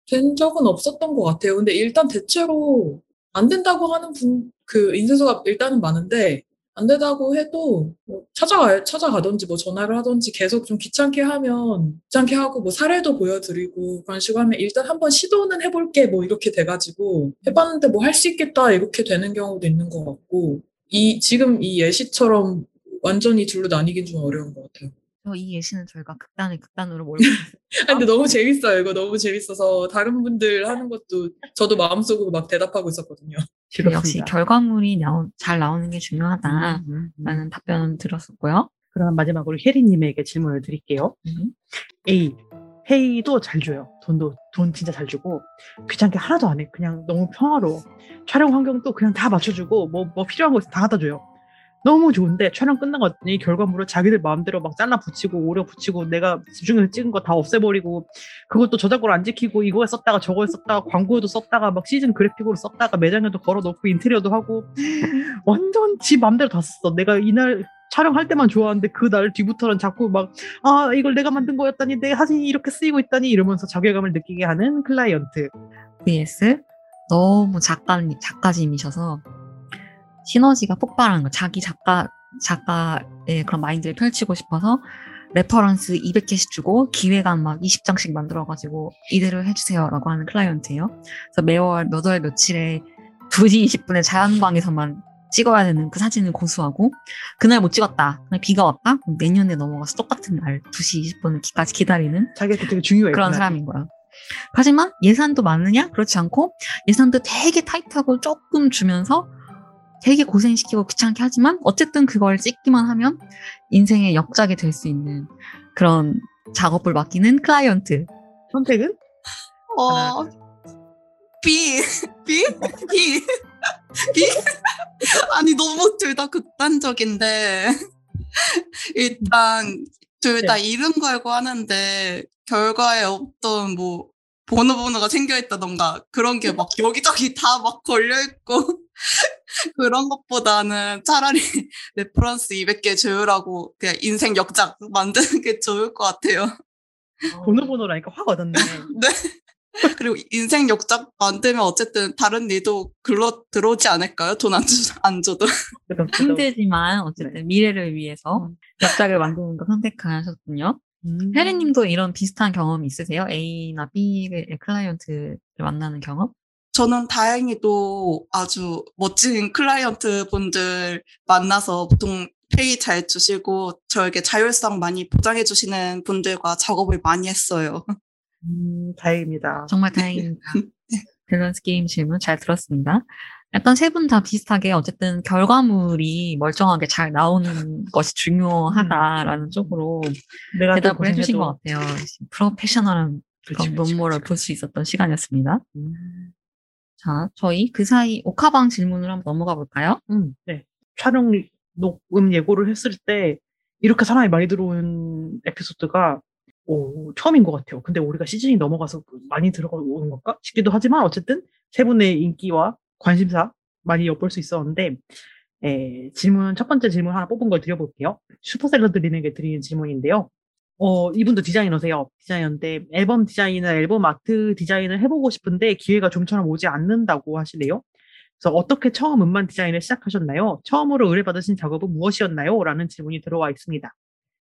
된 적은 없었던 것 같아요. 근데 일단 대체로 안 된다고 하는 분, 그 인쇄소가 일단은 많은데 안 된다고 해도 뭐 찾아가, 찾아가든지 뭐 전화를 하든지 계속 좀 귀찮게 하면 귀찮게 하고 뭐 사례도 보여드리고 그런 식으로 하면 일단 한번 시도는 해볼게 뭐 이렇게 돼가지고 해봤는데 뭐 할 수 있겠다 이렇게 되는 경우도 있는 것 같고 이 지금 이 예시처럼 완전히 둘로 나뉘긴 좀 어려운 것 같아요. 저 이 예시는 저희가 극단의 극단으로 몰고 있어요. 아, 근데 너무 재밌어요. 이거 너무 재밌어서 다른 분들 하는 것도 저도 마음속으로 막 대답하고 있었거든요. 역시 결과물이 나오, 잘 나오는 게 중요하다라는 음, 음, 음. 답변을 들었었고요. 그럼 마지막으로 혜리님에게 질문을 드릴게요. 음. A. 회의도 잘 줘요. 돈도, 돈 진짜 잘 주고, 귀찮게 하나도 안 해. 그냥 너무 평화로워. 촬영 환경도 그냥 다 맞춰주고, 뭐, 뭐 필요한 거 있으면 다 갖다 줘요. 너무 좋은데, 촬영 끝나고 왔더니 결과물을 자기들 마음대로 막 잘라 붙이고, 오려 붙이고, 내가 집중해서 찍은 거 다 없애버리고, 그것도 저작권 안 지키고, 이거에 썼다가 저거에 썼다가, 광고에도 썼다가, 막 시즌 그래픽으로 썼다가, 매장에도 걸어 놓고, 인테리어도 하고, 완전 지 마음대로 다 썼어. 내가 이날 촬영할 때만 좋아하는데, 그날 뒤부터는 자꾸 막, 아, 이걸 내가 만든 거였다니, 내 사진이 이렇게 쓰이고 있다니, 이러면서 자괴감을 느끼게 하는 클라이언트. vs 너무 작가 작가짐이셔서 시너지가 폭발하는 거. 자기 작가 작가의 그런 마인드를 펼치고 싶어서 reference 200개씩 주고 기획안 막 20장씩 만들어가지고 이대로 해주세요라고 하는 클라이언트예요. 그래서 매월 몇 월 며칠에 2시 20분에 자연광에서만 찍어야 되는 그 사진을 고수하고 그날 못 찍었다. 그날 비가 왔다. 그럼 내년에 넘어가서 똑같은 날 2시 20분까지 기다리는 자기한테 되게 중요해. 그런. 사람인 거야. 하지만 예산도 많으냐? 그렇지 않고 예산도 되게 타이트하고 조금 주면서 되게 고생시키고 귀찮게 하지만 어쨌든 그걸 찍기만 하면 인생의 역작이 될 수 있는 그런 작업을 맡기는 클라이언트. 선택은? 어, B, B, B, B. 아니 너무 둘 다 극단적인데 일단 둘다 이름 걸고 하는데 결과에 없던 뭐 번호 번호가 생겨 있다던가 그런 게 막 여기저기 다 막 걸려 있고 그런 것보다는 차라리 reference 200개 조율하고 그냥 인생 역작 만드는 게 좋을 것 같아요. 번호 번호라니까 확 와닿네. 네. 그리고 인생 역작 만들면 어쨌든 다른 일도 글로 들어오지 않을까요? 돈 안 안 줘도. 힘들지만 어쨌든 네. 미래를 위해서 역작을 만드는 거 선택하셨군요. 음. 혜리님도 이런 비슷한 경험 있으세요? A나 B의 클라이언트를 만나는 경험? 저는 다행히도 아주 멋진 클라이언트 분들 만나서 보통 페이 잘 주시고 저에게 자율성 많이 보장해 주시는 분들과 작업을 많이 했어요. 음, 다행입니다. 정말 다행입니다. 밸런스 게임 질문 잘 들었습니다. 약간 세 분 다 비슷하게 어쨌든 결과물이 멀쩡하게 잘 나오는 것이 중요하다라는 쪽으로 내가 또 대답을 해주신 것 같아요. 프로페셔널한 그런 그렇지, 볼수 있었던 시간이었습니다. 음. 자, 저희 그 사이 오카방 질문을 한번 넘어가 볼까요? 음, 네. 촬영 녹음 예고를 했을 때 이렇게 사람이 많이 들어오는 에피소드가 오, 처음인 것 같아요. 근데 우리가 시즌이 넘어가서 많이 들어오는 건가 싶기도 하지만 어쨌든 세 분의 인기와 관심사 많이 엿볼 수 있었는데 에, 질문 첫 번째 질문 하나 뽑은 걸 드려볼게요. 슈퍼셀러드린에게 드리는 질문인데요. 어, 이분도 디자이너세요. 디자이너인데 앨범 디자인이나 앨범 아트 디자인을 해보고 싶은데 기회가 좀처럼 오지 않는다고 하시네요. 그래서 어떻게 처음 음반 디자인을 시작하셨나요? 처음으로 의뢰받으신 작업은 무엇이었나요? 라는 질문이 들어와 있습니다.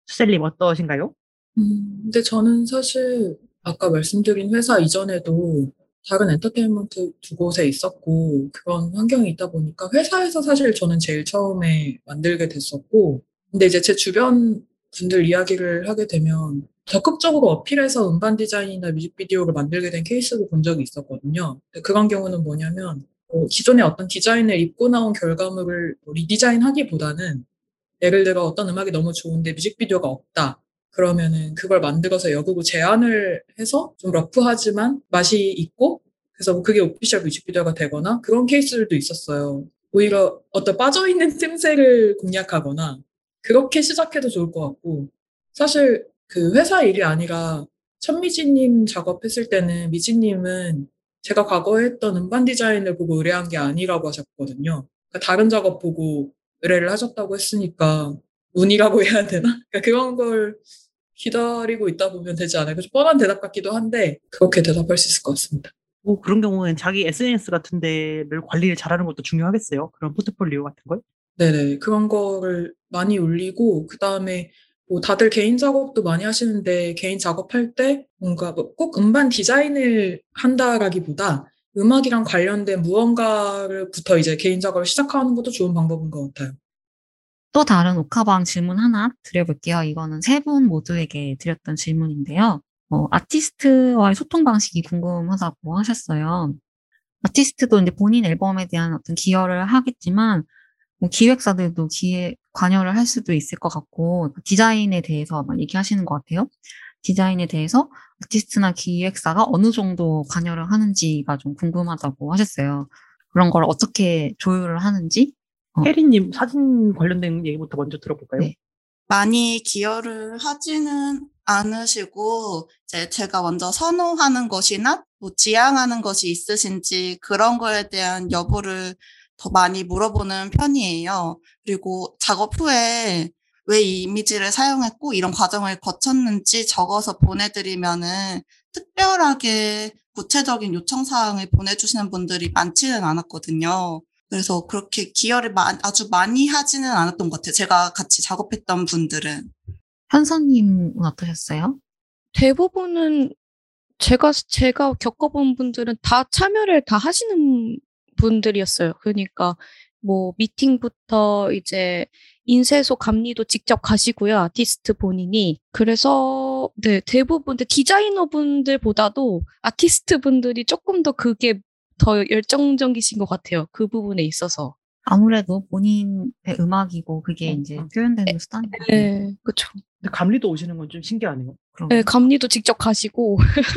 수셀님 어떠신가요? 음, 근데 저는 사실 아까 말씀드린 회사 이전에도 다른 엔터테인먼트 두 곳에 있었고 그런 환경이 있다 보니까 회사에서 사실 저는 제일 처음에 만들게 됐었고 근데 이제 제 주변 분들 이야기를 하게 되면 적극적으로 어필해서 음반 디자인이나 뮤직비디오를 만들게 된 케이스도 본 적이 있었거든요. 그런 경우는 뭐냐면 어, 기존에 어떤 디자인을 입고 나온 결과물을 뭐 리디자인 하기보다는 예를 들어 어떤 음악이 너무 좋은데 뮤직비디오가 없다. 그러면은 그걸 만들어서 역으로 제안을 해서 좀 러프하지만 맛이 있고 그래서 뭐 그게 오피셜 뮤직비디오가 되거나 그런 케이스들도 있었어요. 오히려 어떤 빠져있는 틈새를 공략하거나 그렇게 시작해도 좋을 것 같고 사실 그 회사 일이 아니라 천미지님 작업했을 때는 미지님은 제가 과거에 했던 음반 디자인을 보고 의뢰한 게 아니라고 하셨거든요. 그러니까 다른 작업 보고 의뢰를 하셨다고 했으니까 운이라고 해야 되나? 그러니까 그런 걸 기다리고 있다 보면 되지 않을까? 좀 뻔한 대답 같기도 한데 그렇게 대답할 수 있을 것 같습니다. 뭐 그런 경우는 자기 SNS 같은 데를 관리를 잘하는 것도 중요하겠어요. 그런 포트폴리오 같은 걸. 네네. 그런 거를 많이 올리고, 그 다음에 뭐 다들 개인 작업도 많이 하시는데, 개인 작업할 때 뭔가 뭐 꼭 음반 디자인을 한다라기보다 음악이랑 관련된 무언가를부터 이제 개인 작업을 시작하는 것도 좋은 방법인 것 같아요. 또 다른 오카방 질문 하나 드려볼게요. 이거는 세 분 모두에게 드렸던 질문인데요. 어, 아티스트와의 소통 방식이 궁금하다고 하셨어요. 아티스트도 이제 본인 앨범에 대한 어떤 기여를 하겠지만, 뭐 기획사들도 기획, 관여를 할 수도 있을 것 같고, 디자인에 대해서 막 얘기하시는 것 같아요. 디자인에 대해서 아티스트나 기획사가 어느 정도 관여를 하는지가 좀 궁금하다고 하셨어요. 그런 걸 어떻게 조율을 하는지, 어. 혜리님 사진 관련된 얘기부터 먼저 들어볼까요? 네. 많이 기여를 하지는 않으시고 이제 제가 먼저 선호하는 것이나 뭐 지향하는 것이 있으신지 그런 거에 대한 여부를 더 많이 물어보는 편이에요. 그리고 작업 후에 왜 이 이미지를 사용했고 이런 과정을 거쳤는지 적어서 보내드리면은 특별하게 구체적인 요청 사항을 보내주시는 분들이 많지는 않았거든요. 그래서 그렇게 기여를 마- 아주 많이 하지는 않았던 것 같아요. 제가 같이 작업했던 분들은. 현서님은 어떠셨어요? 대부분은 제가 제가 겪어본 분들은 다 참여를 다 하시는 분들이었어요. 그러니까 뭐 미팅부터 이제 인쇄소 감리도 직접 가시고요. 아티스트 본인이. 그래서 네, 대부분 근데 디자이너 분들보다도 아티스트 분들이 조금 더 그게 더 열정적이신 것 같아요. 그 부분에 있어서. 아무래도 본인의 음악이고 그게 이제 표현되는 수단이고 네, 그렇죠. 근데 감리도 오시는 건 좀 신기하네요. 네, 감리도 직접 가시고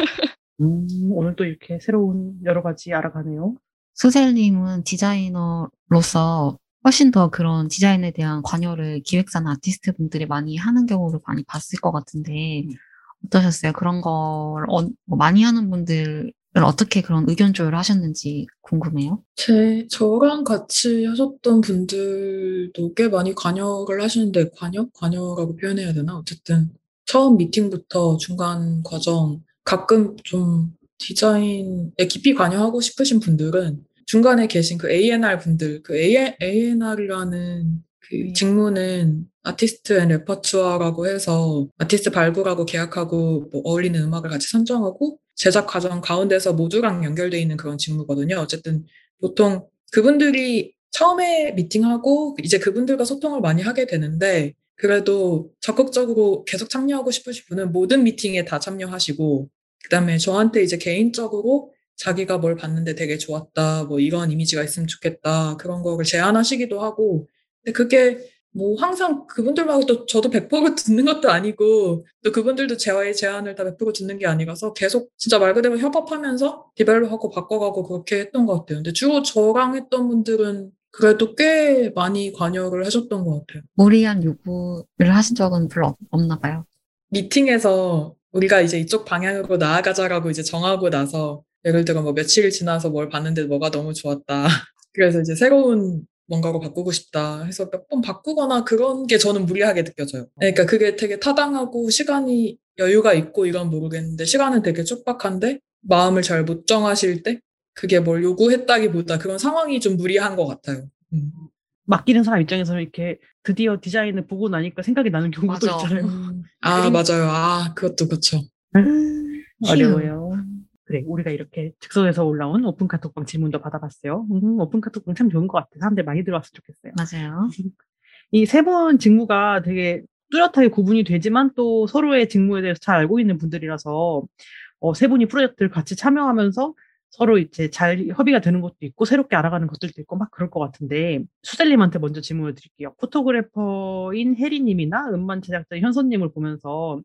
음, 오늘 또 이렇게 새로운 여러 가지 알아가네요. 수셀님은 디자이너로서 훨씬 더 그런 디자인에 대한 관여를 기획사나 아티스트 분들이 많이 하는 경우를 많이 봤을 것 같은데 음. 어떠셨어요? 그런 걸 어, 뭐 많이 하는 분들을 어떻게 그런 의견 조율을 하셨는지 궁금해요. 제, 저랑 같이 하셨던 분들도 꽤 많이 관여를 하시는데, 관여? 관여라고 표현해야 되나? 어쨌든, 처음 미팅부터 중간 과정, 가끔 좀 디자인에 깊이 관여하고 싶으신 분들은 중간에 계신 그 A&R 분들, 그 A&R이라는 그 직무는 Artist and Repertoire라고 해서 아티스트 발굴하고 계약하고 뭐 어울리는 음악을 같이 선정하고 제작 과정 가운데서 모두랑 연결돼 있는 그런 직무거든요. 어쨌든 보통 그분들이 처음에 미팅하고 이제 그분들과 소통을 많이 하게 되는데 그래도 적극적으로 계속 참여하고 싶으신 분은 모든 미팅에 다 참여하시고 그다음에 저한테 이제 개인적으로 자기가 뭘 봤는데 되게 좋았다, 뭐 이런 이미지가 있으면 좋겠다 그런 거를 제안하시기도 하고 근데 그게 뭐 항상 그분들하고 또 저도 100% 듣는 것도 아니고 또 그분들도 제와의 제안을 다 100% 듣는 게 아니라서 계속 진짜 말 그대로 협업하면서 디벨롭하고 바꿔가고 그렇게 했던 것 같아요. 근데 주로 저랑 했던 분들은 그래도 꽤 많이 관여를 하셨던 것 같아요. 무리한 요구를 하신 적은 별로 없- 없나 봐요. 미팅에서 우리가 이제 이쪽 방향으로 나아가자라고 이제 정하고 나서 예를 들어 뭐 며칠 지나서 뭘 봤는데 뭐가 너무 좋았다. 그래서 이제 새로운 뭔가로 바꾸고 싶다 해서 몇 번 바꾸거나 그런 게 저는 무리하게 느껴져요. 그러니까 그게 되게 타당하고 시간이 여유가 있고 이건 모르겠는데 시간은 되게 촉박한데 마음을 잘 못 정하실 때 그게 뭘 요구했다기보다 그런 상황이 좀 무리한 것 같아요. 음. 맡기는 사람 입장에서는 이렇게 드디어 디자인을 보고 나니까 생각이 나는 경우도 맞아. 있잖아요. 아 그림- 맞아요. 아 그것도 그렇죠. 어려워요. 그래, 우리가 이렇게 즉석에서 올라온 오픈 카톡방 질문도 받아봤어요. 음, 오픈 카톡방 참 좋은 것 같아. 사람들 많이 들어왔으면 좋겠어요. 맞아요. 이세분 직무가 되게 뚜렷하게 구분이 되지만 또 서로의 직무에 대해서 잘 알고 있는 분들이라서 어, 세 분이 프로젝트를 같이 참여하면서 서로 이제 잘 협의가 되는 것도 있고 새롭게 알아가는 것들도 있고 막 그럴 것 같은데 수셀님한테 먼저 질문을 드릴게요. photographer인 혜리님이나 음반 제작자 현선님을 보면서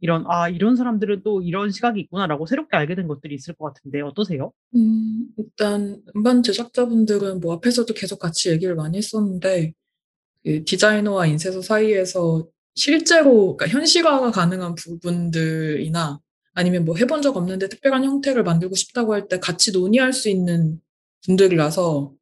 이런 아 이런 사람들은 또 이런 시각이 있구나라고 새롭게 알게 된 것들이 있을 것 같은데 어떠세요? 음, 일단 음반 제작자분들은 뭐 앞에서도 계속 같이 얘기를 많이 했었는데 그 디자이너와 인쇄소 사이에서 실제로 그러니까 현실화가 가능한 부분들이나 아니면 뭐 해본 적 없는데 특별한 형태를 만들고 싶다고 할 때 같이 논의할 수 있는 분들이라서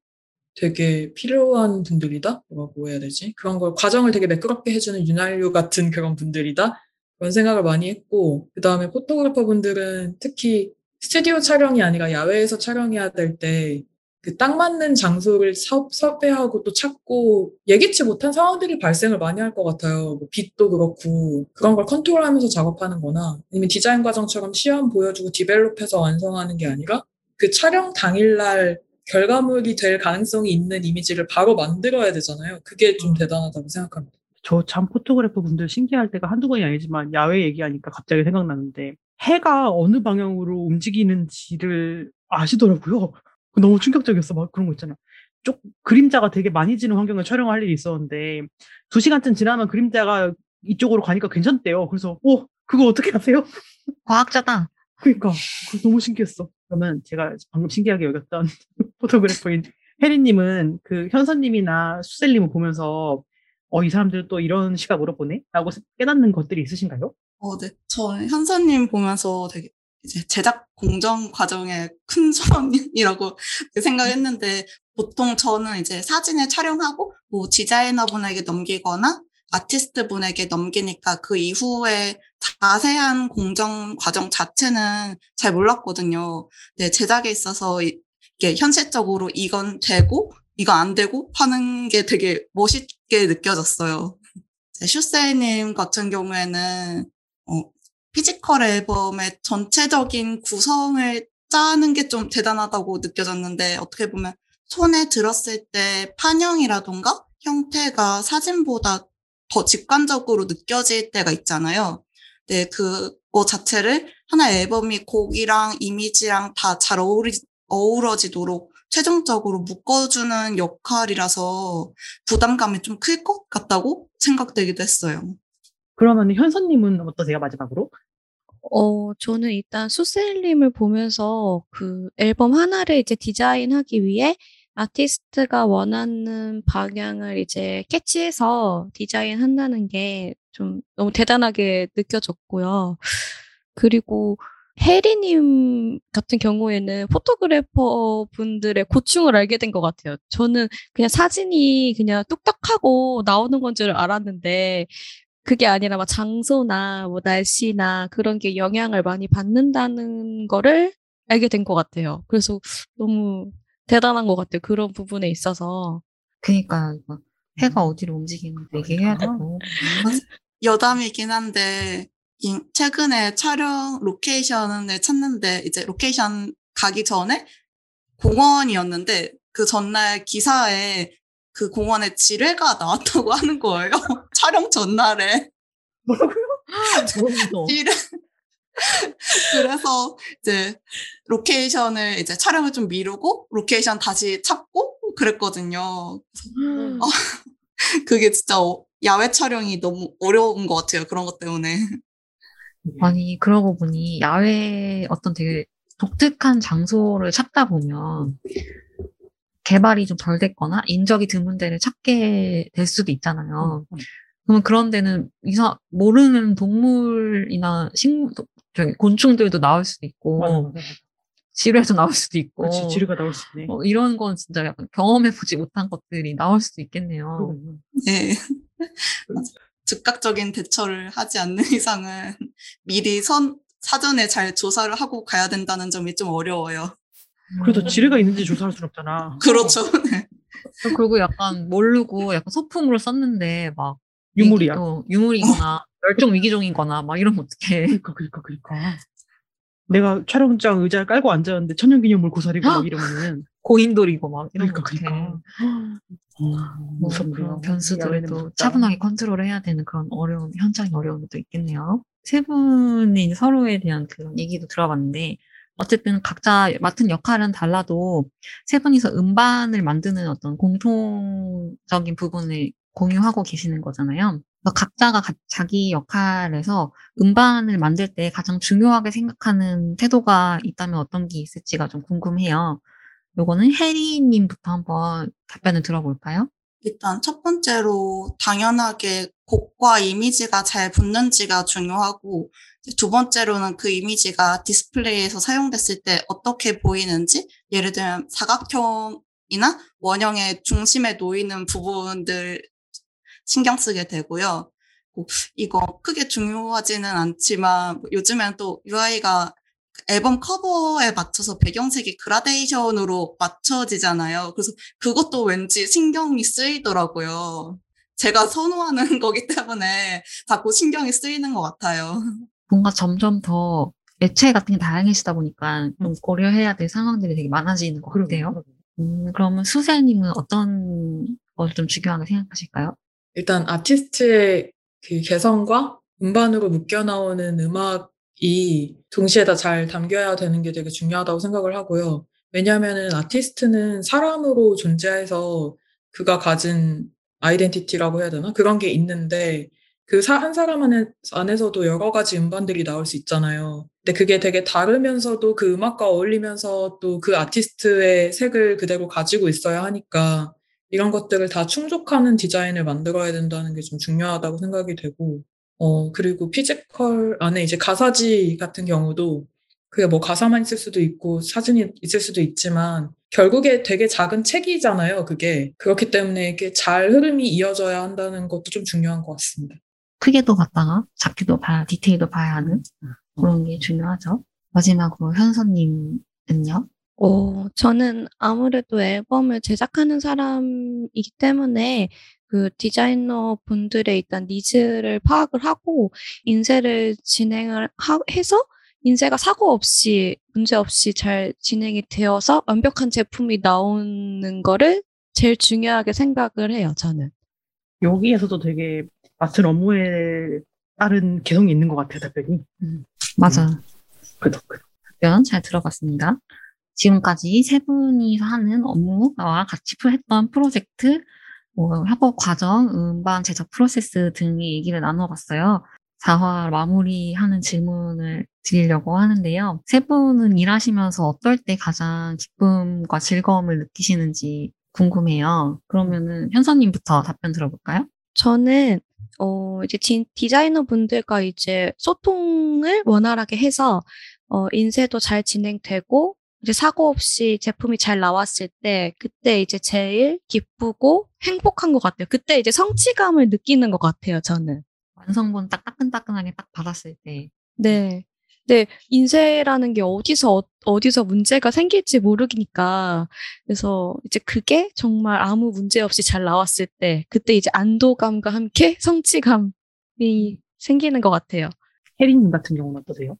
되게 필요한 분들이다? 뭐라고 해야 되지? 그런 걸 과정을 되게 매끄럽게 해주는 윤활유 같은 그런 분들이다? 그런 생각을 많이 했고 그 다음에 포토그래퍼 분들은 특히 스튜디오 촬영이 아니라 야외에서 촬영해야 될 때 그 딱 맞는 장소를 섭, 섭외하고 또 찾고 예기치 못한 상황들이 발생을 많이 할 것 같아요. 뭐 빛도 그렇고 그런 걸 컨트롤하면서 작업하는 거나 아니면 디자인 과정처럼 시험 보여주고 디벨롭해서 완성하는 게 아니라 그 촬영 당일날 결과물이 될 가능성이 있는 이미지를 바로 만들어야 되잖아요. 그게 좀 음. 대단하다고 생각합니다. 저 참 포토그래퍼 분들 신기할 때가 한두 번이 아니지만 야외 얘기하니까 갑자기 생각나는데 해가 어느 방향으로 움직이는지를 아시더라고요. 너무 충격적이었어. 막 그런 거 있잖아. 쪽 그림자가 되게 많이 지는 환경을 촬영할 일이 있었는데 두 시간쯤 지나면 그림자가 이쪽으로 가니까 괜찮대요. 그래서 어 그거 어떻게 하세요? 과학자다. 그러니까 그거 너무 신기했어. 그러면 제가 방금 신기하게 여겼던 포토그래퍼인 혜리님은 그 현선님이나 수셀님을 보면서 어 이 사람들 또 이런 시각으로 보네라고 깨닫는 것들이 있으신가요? 어, 네. 저 현서님 보면서 되게 이제 제작 공정 과정의 큰 손이라고 생각했는데 보통 저는 이제 사진을 촬영하고 뭐 디자이너 분에게 넘기거나 아티스트 분에게 넘기니까 그 이후에 자세한 공정 과정 자체는 잘 몰랐거든요. 네, 제작에 있어서 이- 이게 현실적으로 이건 되고 이거 안 되고 하는 게 되게 멋있게 느껴졌어요. 이제 수셀님 같은 경우에는 어, physical 앨범의 전체적인 구성을 짜는 게 좀 대단하다고 느껴졌는데 어떻게 보면 손에 들었을 때 판형이라던가 형태가 사진보다 더 직관적으로 느껴질 때가 있잖아요. 네, 그거 자체를 하나의 앨범이 곡이랑 이미지랑 다 잘 어우리, 어우러지도록 최종적으로 묶어주는 역할이라서 부담감이 좀 클 것 같다고 생각되기도 했어요. 그러면 현선님은 어떠세요 마지막으로? 어, 저는 일단 수셀님을 보면서 그 앨범 하나를 이제 디자인하기 위해 아티스트가 원하는 방향을 이제 캐치해서 디자인한다는 게 좀 너무 대단하게 느껴졌고요. 그리고 혜리님 같은 경우에는 포토그래퍼 분들의 고충을 알게 된 것 같아요. 저는 그냥 사진이 그냥 뚝딱하고 나오는 건 줄 알았는데 그게 아니라 막 장소나 뭐 날씨나 그런 게 영향을 많이 받는다는 거를 알게 된 것 같아요. 그래서 너무 대단한 것 같아요. 그런 부분에 있어서. 그니까 러 해가 어디로 움직이는지 얘기해야 되고. 여담이긴 한데 이- 최근에 촬영 로케이션을 찾는데 이제 로케이션 가기 전에 공원이었는데 그 전날 기사에 그 공원에 지뢰가 나왔다고 하는 거예요. 촬영 전날에 뭐라고요? 지뢰. 그래서 이제 로케이션을 이제 촬영을 좀 미루고 로케이션 다시 찾고 그랬거든요. 그게 진짜 어- 야외 촬영이 너무 어려운 것 같아요. 그런 것 때문에. 아니, 그러고 보니 야외 어떤 되게 독특한 장소를 찾다 보면 개발이 좀 덜 됐거나 인적이 드문 데를 찾게 될 수도 있잖아요. 그러면 그런 데는 이상, 모르는 동물이나 식, 저기 곤충들도 나올 수도 있고, 맞아, 맞아, 맞아. 지뢰도 나올 수도 있고, 그렇지, 지뢰가 나올 수 있네. 어, 이런 건 진짜 약간 경험해보지 못한 것들이 나올 수도 있겠네요. 네. 즉각적인 대처를 하지 않는 이상은 미리 선, 사전에 잘 조사를 하고 가야 된다는 점이 좀 어려워요. 그래도 지뢰가 있는지 조사할 순 없잖아. 그렇죠. 네. 그리고 약간 모르고 약간 소품으로 썼는데 막 유물이야. 어, 유물이거나 멸종 위기종이거나 막 이러면 어떡해. 그러니까, 그러니까, 그러니까. 내가 촬영장 의자를 깔고 앉았는데 천연기념물 고사리고 막 이러면은 고인돌이고 막 이러면 그러니까. 그러니까. 어, 뭐 변수들을 야외는 또 무섭다. 차분하게 컨트롤 해야 되는 그런 어려운 현장이 어려움이 또 있겠네요. 세 분이 서로에 대한 그런 얘기도 들어봤는데 어쨌든 각자 맡은 역할은 달라도 세 분이서 음반을 만드는 어떤 공통적인 부분을 공유하고 계시는 거잖아요. 각자가 가- 자기 역할에서 음반을 만들 때 가장 중요하게 생각하는 태도가 있다면 어떤 게 있을지가 좀 궁금해요. 요거는 혜리님부터 한번 답변을 들어볼까요? 일단 첫 번째로 당연하게 곡과 이미지가 잘 붙는지가 중요하고 두 번째로는 그 이미지가 디스플레이에서 사용됐을 때 어떻게 보이는지 예를 들면 사각형이나 원형의 중심에 놓이는 부분들 신경 쓰게 되고요. 뭐 이거 크게 중요하지는 않지만 뭐 요즘엔 또 UI가 앨범 커버에 맞춰서 배경색이 그라데이션으로 맞춰지잖아요. 그래서 그것도 왠지 신경이 쓰이더라고요. 제가 선호하는 거기 때문에 자꾸 신경이 쓰이는 것 같아요. 뭔가 점점 더 매체 같은 게 다양해지다 보니까 좀 고려해야 될 상황들이 되게 많아지는 것 같아요. 음, 그러면 수세님은 어떤 걸 좀 중요하게 생각하실까요? 일단 아티스트의 그 개성과 음반으로 묶여 나오는 음악 이 동시에 다 잘 담겨야 되는 게 되게 중요하다고 생각을 하고요. 왜냐하면은 아티스트는 사람으로 존재해서 그가 가진 아이덴티티라고 해야 되나? 그런 게 있는데 그 한 사람 안에, 안에서도 여러 가지 음반들이 나올 수 있잖아요. 근데 그게 되게 다르면서도 그 음악과 어울리면서 또 그 아티스트의 색을 그대로 가지고 있어야 하니까 이런 것들을 다 충족하는 디자인을 만들어야 된다는 게 좀 중요하다고 생각이 되고, 어, 그리고 physical 안에 이제 가사지 같은 경우도 그게 뭐 가사만 있을 수도 있고 사진이 있을 수도 있지만 결국에 되게 작은 책이잖아요, 그게. 그렇기 때문에 이게 잘 흐름이 이어져야 한다는 것도 좀 중요한 것 같습니다. 크게도 봤다가 작게도 봐야, 디테일도 봐야 하는 그런 게 중요하죠. 마지막으로 현선님은요? 어, 저는 아무래도 앨범을 제작하는 사람이기 때문에 그 디자이너 분들의 일단 needs를 파악을 하고 인쇄를 진행을 하, 해서 인쇄가 사고 없이 문제 없이 잘 진행이 되어서 완벽한 제품이 나오는 거를 제일 중요하게 생각을 해요, 저는. 여기에서도 되게 맡은 업무에 따른 개성이 있는 것 같아요, 답변이. 맞아. 그죠, 그죠. 답변 잘 들어봤습니다. 지금까지 세 분이서 하는 업무와 같이 했던 프로젝트, 뭐 협업 과정, 음반 제작 프로세스 등의 얘기를 나눠봤어요. 4화 마무리하는 질문을 드리려고 하는데요. 세 분은 일하시면서 어떨 때 가장 기쁨과 즐거움을 느끼시는지 궁금해요. 그러면은 현서님부터 답변 들어볼까요? 저는 어 이제 디, 디자이너 분들과 이제 소통을 원활하게 해서 어 인쇄도 잘 진행되고 이제 사고 없이 제품이 잘 나왔을 때 그때 이제 제일 기쁘고 행복한 것 같아요. 그때 이제 성취감을 느끼는 것 같아요. 저는. 완성본 딱 따끈따끈하게 딱 받았을 때 네. 네, 인쇄라는 게 어디서 어, 어디서 문제가 생길지 모르니까 그래서 이제 그게 정말 아무 문제 없이 잘 나왔을 때 그때 이제 안도감과 함께 성취감이 생기는 것 같아요. 혜리님 같은 경우는 어떠세요?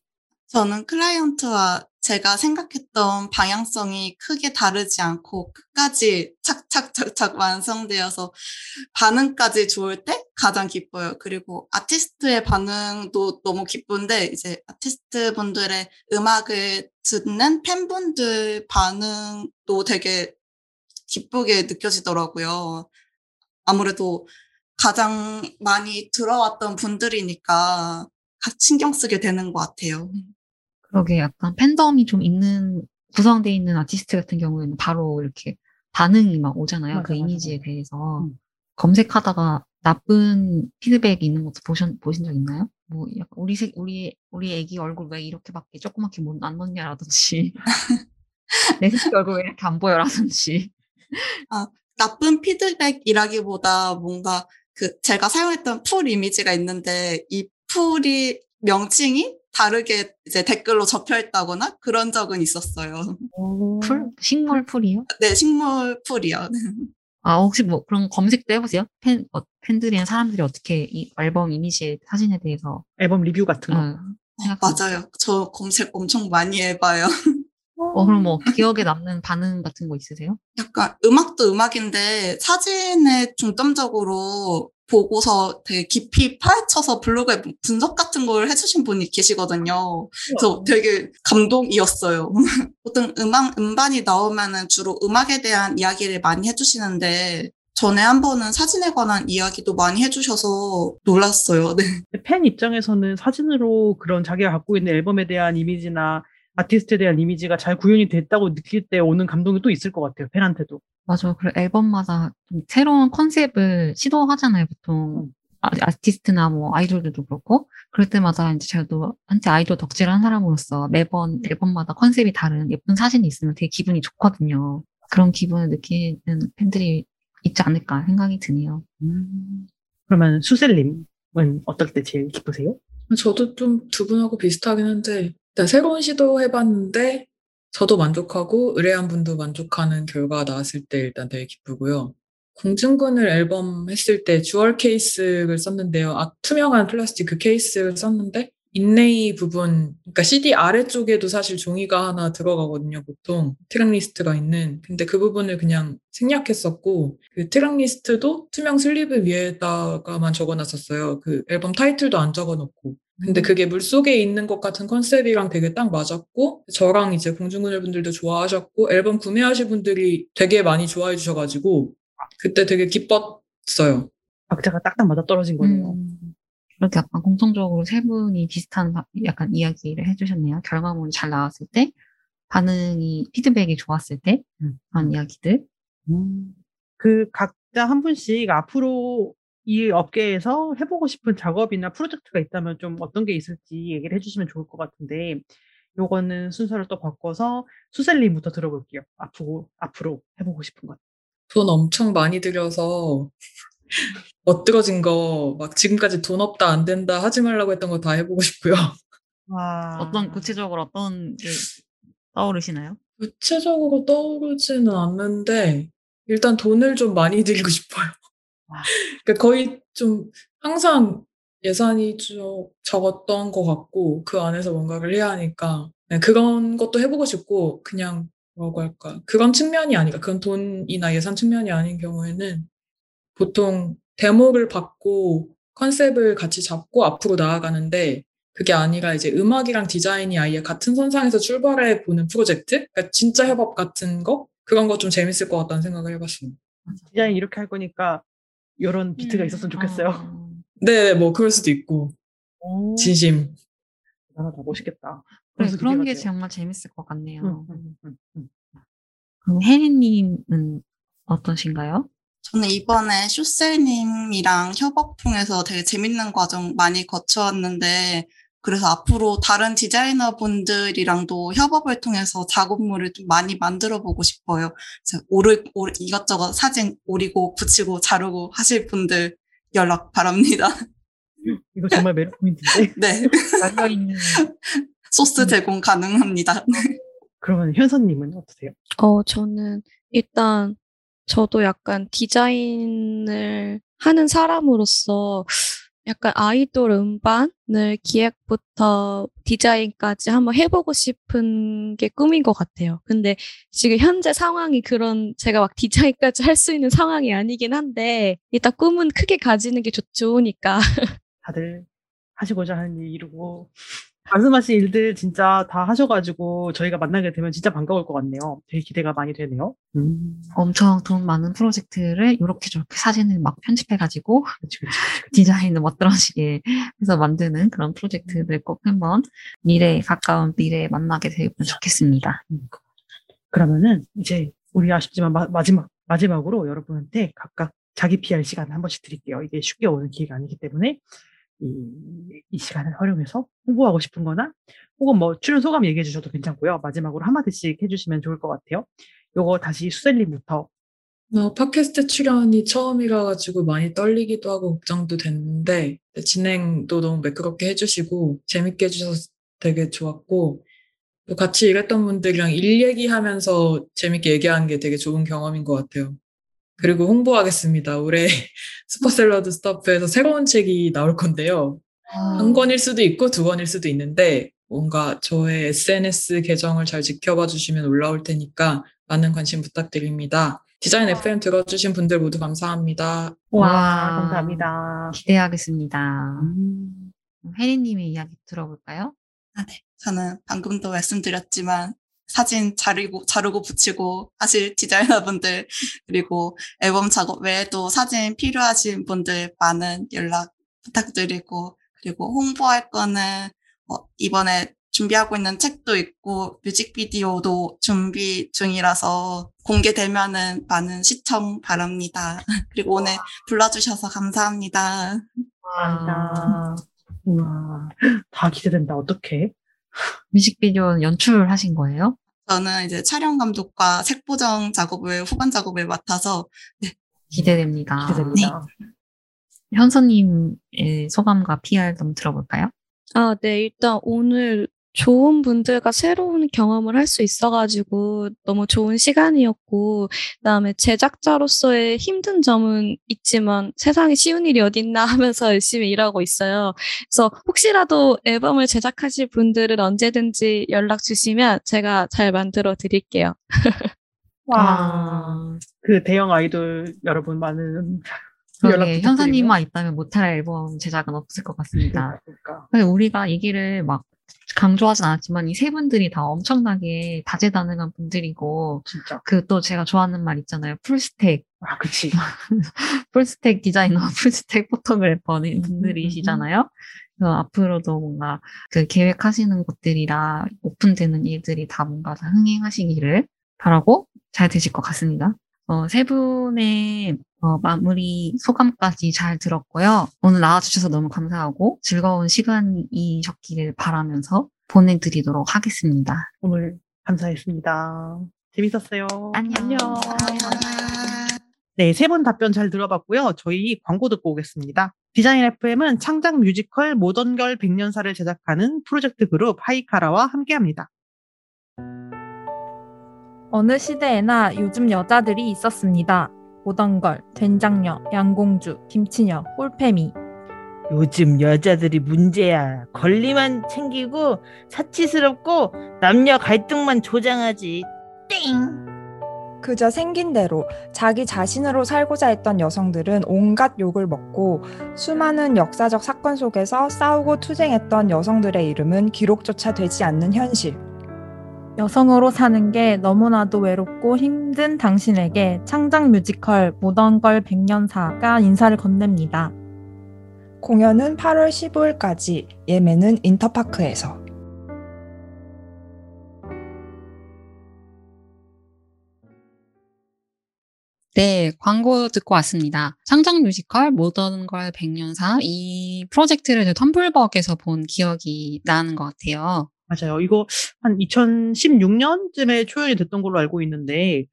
저는 클라이언트와 제가 생각했던 방향성이 크게 다르지 않고 끝까지 착착착착 완성되어서 반응까지 좋을 때 가장 기뻐요. 그리고 아티스트의 반응도 너무 기쁜데 이제 아티스트 분들의 음악을 듣는 팬분들 반응도 되게 기쁘게 느껴지더라고요. 아무래도 가장 많이 들어왔던 분들이니까 신경 쓰게 되는 것 같아요. 그러게 약간 팬덤이 좀 있는 구성되어 있는 아티스트 같은 경우에는 바로 이렇게 반응이 막 오잖아요. 맞아, 그 맞아, 이미지에 맞아. 대해서 음. 검색하다가 나쁜 피드백이 있는 것도 보신 보신 적 있나요? 뭐 약간 우리 새, 우리 우리 애기 얼굴 왜 이렇게밖에 조그맣게 못안 넣냐라든지 내 새끼 얼굴 왜 이렇게 안 보여라든지 나쁜 피드백이라기보다 뭔가 그 제가 사용했던 풀 이미지가 있는데 이 풀이 명칭이 다르게 이제 댓글로 적혀 있다거나 그런 적은 있었어요. 풀 식물 풀이요? 네, 식물 풀이요. 아 혹시 뭐 그런 검색도 해보세요? 팬 어, 팬들이나 사람들이 어떻게 이 앨범 이미지 사진에 대해서 앨범 리뷰 같은 거. 어? 맞아요. 저 검색 엄청 많이 해봐요. 어 그럼 뭐 기억에 남는 반응 같은 거 있으세요? 약간 음악도 음악인데 사진에 중점적으로 보고서 되게 깊이 파헤쳐서 블로그에 분석 같은 걸 해주신 분이 계시거든요. 그래서 되게 감동이었어요. 보통 음악, 음반이 나오면은 주로 음악에 대한 이야기를 많이 해주시는데 전에 한 번은 사진에 관한 이야기도 많이 해주셔서 놀랐어요. 네. 팬 입장에서는 사진으로 그런 자기가 갖고 있는 앨범에 대한 이미지나 아티스트에 대한 이미지가 잘 구현이 됐다고 느낄 때 오는 감동이 또 있을 것 같아요. 팬한테도. 맞아. 그리고 앨범마다 좀 새로운 컨셉을 시도하잖아요, 보통. 아, 아티스트나 뭐 아이돌들도 그렇고. 그럴 때마다 이제 저도 한때 아이돌 덕질을 한 사람으로서 매번 앨범마다 컨셉이 다른 예쁜 사진이 있으면 되게 기분이 좋거든요. 그런 기분을 느끼는 팬들이 있지 않을까 생각이 드네요. 그러면 수셀님은 어떨 때 제일 기쁘세요? 저도 좀 두 분하고 비슷하긴 한데 일단 새로운 시도 해봤는데 저도 만족하고 의뢰한 분도 만족하는 결과가 나왔을 때 일단 되게 기쁘고요. 공중그늘 앨범 했을 때 jewel case를 썼는데요. 아, 투명한 플라스틱 그 케이스를 썼는데 inlay 부분, 그러니까 CD 아래쪽에도 사실 종이가 하나 들어가거든요, 보통. tracklist가 있는. 근데 그 부분을 그냥 생략했었고, 그 tracklist도 투명 sleeve 위에다가만 적어놨었어요. 그 앨범 타이틀도 안 적어놓고. 근데 그게 물 속에 있는 것 같은 컨셉이랑 되게 딱 맞았고, 저랑 이제 공중근을 분들도 좋아하셨고, 앨범 구매하신 분들이 되게 많이 좋아해 주셔가지고, 그때 되게 기뻤어요. 박자가 딱딱 맞아 떨어진 거네요. 음, 그렇게 약간 공통적으로 세 분이 비슷한 바- 약간 이야기를 해주셨네요. 결과물이 잘 나왔을 때, 반응이, 피드백이 좋았을 때, 음. 그런 이야기들. 그 각자 한 분씩 앞으로 이 업계에서 해보고 싶은 작업이나 프로젝트가 있다면 좀 어떤 게 있을지 얘기를 해주시면 좋을 것 같은데, 요거는 순서를 또 바꿔서 수셀님부터 들어볼게요. 앞으로, 앞으로 해보고 싶은 것. 돈 엄청 많이 들여서 멋들어진 거 막 지금까지 돈 없다 안 된다 하지 말라고 했던 거 다 해보고 싶고요. 와. 어떤, 구체적으로 어떤 게 떠오르시나요? 구체적으로 떠오르지는 않는데 일단 돈을 좀 많이 들이고 싶어요. 와. 그러니까 거의 좀 항상 예산이 좀 적었던 것 같고 그 안에서 뭔가를 해야 하니까 네, 그런 것도 해보고 싶고 그냥 뭐라고 할까 그런 측면이 아니까 그런 돈이나 예산 측면이 아닌 경우에는 보통 데모를 받고 컨셉을 같이 잡고 앞으로 나아가는데 그게 아니라 이제 음악이랑 디자인이 아예 같은 선상에서 출발해 보는 프로젝트? 그러니까 진짜 협업 같은 거? 그런 거 좀 재밌을 것 같다는 생각을 해봤어요. 디자인 이렇게 할 거니까 이런 비트가 있었으면 좋겠어요. 어, 네, 뭐 그럴 수도 있고. 오, 진심. 대단하다. 멋있겠다. 그래, 벌써 그런 게 돼요. 정말 재밌을 것 같네요. 응, 응, 응, 응. 그럼 혜리님은 어떠신가요? 저는 이번에 쇼셀님이랑 협업 통해서 되게 재밌는 과정 많이 거쳐왔는데, 그래서 앞으로 다른 디자이너분들이랑도 협업을 통해서 작업물을 좀 많이 만들어 보고 싶어요. 오르, 오르, 이것저것 사진 오리고 붙이고 자르고 하실 분들 연락 바랍니다. 이거 정말 매력 포인트인데. 네. 열려있는 소스 제공 가능합니다. 그러면 현선님은 어떠세요? 어, 저는 일단 저도 약간 디자인을 하는 사람으로서 약간 아이돌 음반을 기획부터 디자인까지 한번 해보고 싶은 게 꿈인 것 같아요. 근데 지금 현재 상황이 그런 제가 막 디자인까지 할 수 있는 상황이 아니긴 한데 일단 꿈은 크게 가지는 게 좋, 좋으니까. 다들 하시고자 하는 일 이루고 말씀하신 일들 진짜 다 하셔가지고 저희가 만나게 되면 진짜 반가울 것 같네요. 되게 기대가 많이 되네요. 음, 엄청 돈 많은 프로젝트를 이렇게 저렇게 사진을 막 편집해가지고 그치, 그치, 그치. 디자인을 멋들어지게 해서 만드는 그런 프로젝트들 꼭 한번 미래에 가까운 미래에 만나게 되면 좋겠습니다. 음. 그러면은 이제 우리 아쉽지만 마, 마지막 마지막으로 여러분한테 각각 자기 PR 시간을 한 번씩 드릴게요. 이게 쉽게 오는 기회가 아니기 때문에 이, 이 시간을 활용해서 홍보하고 싶은 거나 혹은 뭐 출연 소감 얘기해 주셔도 괜찮고요. 마지막으로 한마디씩 해주시면 좋을 것 같아요. 요거 다시 수셀님부터 어, 팟캐스트 출연이 처음이라 가지고 많이 떨리기도 하고 걱정도 됐는데 진행도 너무 매끄럽게 해주시고 재밌게 해주셔서 되게 좋았고 또 같이 일했던 분들이랑 일 얘기하면서 재밌게 얘기하는 게 되게 좋은 경험인 것 같아요. 그리고 홍보하겠습니다. 올해 슈퍼샐러드 스타프에서 새로운 책이 나올 건데요. 한 권일 수도 있고 두 권일 수도 있는데 뭔가 저의 SNS 계정을 잘 지켜봐 주시면 올라올 테니까 많은 관심 부탁드립니다. 디자인 FM 들어주신 분들 모두 감사합니다. 와, 와. 감사합니다. 기대하겠습니다. 음, 혜리님의 이야기 들어볼까요? 아, 네. 저는 방금도 말씀드렸지만 사진 자르고, 자르고 붙이고 하실 디자이너분들, 그리고 앨범 작업 외에도 사진 필요하신 분들 많은 연락 부탁드리고, 그리고 홍보할 거는 어, 이번에 준비하고 있는 책도 있고 뮤직비디오도 준비 중이라서 공개되면은 많은 시청 바랍니다. 그리고 오늘 불러주셔서 감사합니다. 감사합니다. 우와, 다 기대된다. 어떡해? 뮤직비디오 연출하신 거예요? 저는 이제 촬영 감독과 색 보정 작업을 후반 작업을 맡아서 기대됩니다. 기대됩니다. 현서님의 소감과 PR 좀 들어볼까요? 아, 네. 일단 오늘 좋은 분들과 새로운 경험을 할 수 있어가지고 너무 좋은 시간이었고, 그다음에 제작자로서의 힘든 점은 있지만 세상에 쉬운 일이 어딨나 하면서 열심히 일하고 있어요. 그래서 혹시라도 앨범을 제작하실 분들은 언제든지 연락 주시면 제가 잘 만들어 드릴게요. 와, 그 대형 아이돌 여러분 많은 연락 그러게. 현서님만 있다면 못할 앨범 제작은 없을 것 같습니다. 그러니까. 근데 우리가 얘기를 막 강조하진 않았지만 이 세 분들이 다 엄청나게 다재다능한 분들이고 진짜. 그 또 제가 좋아하는 말 있잖아요. 풀스택, 아, 그치. 풀스택 디자이너, 풀스택 포토그래퍼는 음, 분들이시잖아요. 그래서 앞으로도 뭔가 그 계획하시는 것들이랑 오픈되는 일들이 다 뭔가 다 흥행하시기를 바라고 잘 되실 것 같습니다. 어, 세 분의 어, 마무리 소감까지 잘 들었고요. 오늘 나와주셔서 너무 감사하고 즐거운 시간이셨기를 바라면서 보내드리도록 하겠습니다. 오늘 감사했습니다. 재밌었어요. 안녕. 네, 세 분 답변 잘 들어봤고요. 저희 광고 듣고 오겠습니다. 디자인 FM은 창작 뮤지컬 모던걸 100년사를 제작하는 프로젝트 그룹 하이카라와 함께합니다. 어느 시대에나 요즘 여자들이 있었습니다. 모던걸, 된장녀, 양공주, 김치녀, 홀패미. 요즘 여자들이 문제야. 권리만 챙기고 사치스럽고 남녀 갈등만 조장하지. 땡. 그저 생긴 대로 자기 자신으로 살고자 했던 여성들은 온갖 욕을 먹고 수많은 역사적 사건 속에서 싸우고 투쟁했던 여성들의 이름은 기록조차 되지 않는 현실. 여성으로 사는 게 너무나도 외롭고 힘든 당신에게 창작 뮤지컬 모던걸 백년사가 인사를 건넵니다. 공연은 8월 15일까지, 예매는 인터파크에서. 네, 광고 듣고 왔습니다. 창작 뮤지컬 모던 걸 100년사 이 프로젝트를 저 텀블벅에서 본 기억이 나는 것 같아요. 맞아요. 이거 한 2016년쯤에 초연이 됐던 걸로 알고 있는데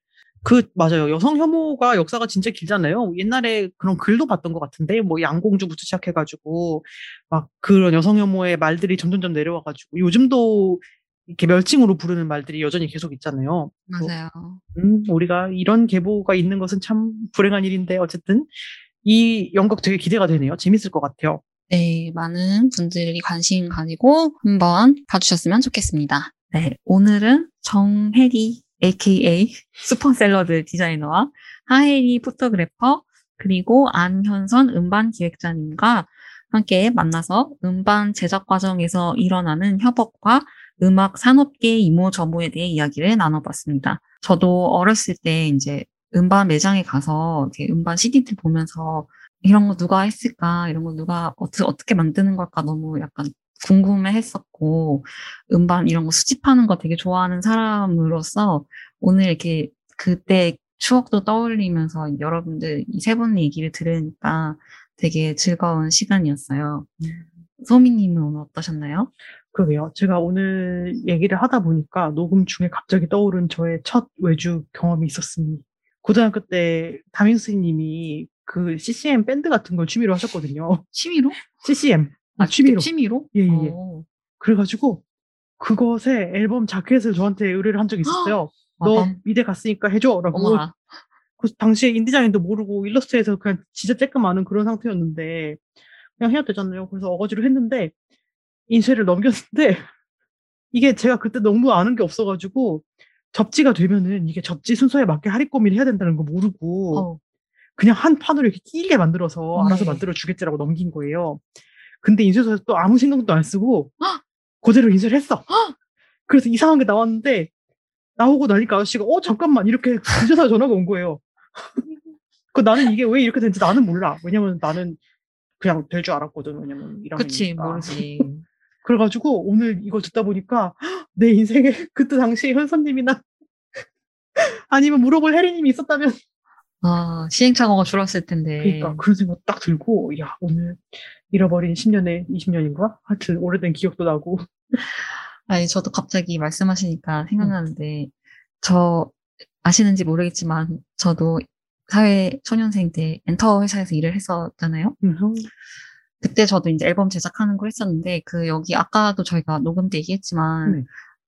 그 맞아요. 여성 혐오가 역사가 진짜 길잖아요. 옛날에 그런 글도 봤던 것 같은데 뭐 양공주부터 시작해가지고 막 그런 여성 혐오의 말들이 점점점 내려와가지고 요즘도 이렇게 멸칭으로 부르는 말들이 여전히 계속 있잖아요. 맞아요. 음, 우리가 이런 계보가 있는 것은 참 불행한 일인데 어쨌든 이 연극 되게 기대가 되네요. 재밌을 것 같아요. 네, 많은 분들이 관심 가지고 한번 봐주셨으면 좋겠습니다. 네, 오늘은 정해리 aka 슈퍼샐러드 디자이너와 하혜리 포토그래퍼 그리고 안현선 음반 기획자님과 함께 만나서 음반 제작 과정에서 일어나는 협업과 음악 산업계 이모저모에 대해 이야기를 나눠봤습니다. 저도 어렸을 때 이제 음반 매장에 가서 음반 CD들 보면서 이런 거 누가 했을까, 이런 거 누가 어떻게, 어떻게 만드는 걸까 너무 약간 궁금해 했었고, 음반 이런 거 수집하는 거 되게 좋아하는 사람으로서 오늘 이렇게 그때 추억도 떠올리면서 여러분들 이 세분 얘기를 들으니까 되게 즐거운 시간이었어요. 소미님은 오늘 어떠셨나요? 그러게요. 제가 오늘 얘기를 하다 보니까 녹음 중에 갑자기 떠오른 저의 첫 외주 경험이 있었습니다. 고등학교 때 담임 선생님이 그 CCM 밴드 같은 걸 취미로 하셨거든요. 취미로? CCM. 아, 취미로. 취미로? 예, 예, 예. 어. 그래가지고 그것에 앨범 자켓을 저한테 의뢰를 한 적이 있었어요. 너 아, 미대 갔으니까 해줘. 라고. 어머나. 그 당시에 인디자인도 모르고 일러스트에서 그냥 진짜 쬐끔 아는 그런 상태였는데 그냥 해야 되잖아요. 그래서 어거지로 했는데 인쇄를 넘겼는데 이게 제가 그때 너무 아는 게 없어가지고 접지가 되면은 이게 접지 순서에 맞게 하리꼬미를 해야 된다는 거 모르고 어. 그냥 한 판으로 이렇게 길게 만들어서 알아서 네. 만들어 주겠지라고 넘긴 거예요. 근데 인쇄소에서 또 아무 신경도 안 쓰고 그대로 인쇄를 했어. 그래서 이상한 게 나왔는데 나오고 나니까 아저씨가 어 잠깐만 이렇게 인쇄사 전화가 온 거예요. 그 나는 이게 왜 이렇게 된지 나는 몰라. 왜냐면 나는 그냥 될 줄 알았거든. 왜냐면 이런 그치, 모르지. 그래가지고 오늘 이거 듣다 보니까 내 인생에 그때 당시에 현선님이나 아니면 물어볼 혜리님이 있었다면 아, 시행착오가 줄었을 텐데. 그러니까 그런 생각 딱 들고 야 오늘 잃어버린 10년에 20년인가? 하여튼 오래된 기억도 나고 아니, 저도 갑자기 말씀하시니까 생각나는데, 저, 아시는지 모르겠지만, 저도 사회 초년생 때 엔터 회사에서 일을 했었잖아요. 음, 그때 저도 이제 앨범 제작하는 걸 했었는데, 그, 여기 아까도 저희가 녹음 때 얘기했지만, 네.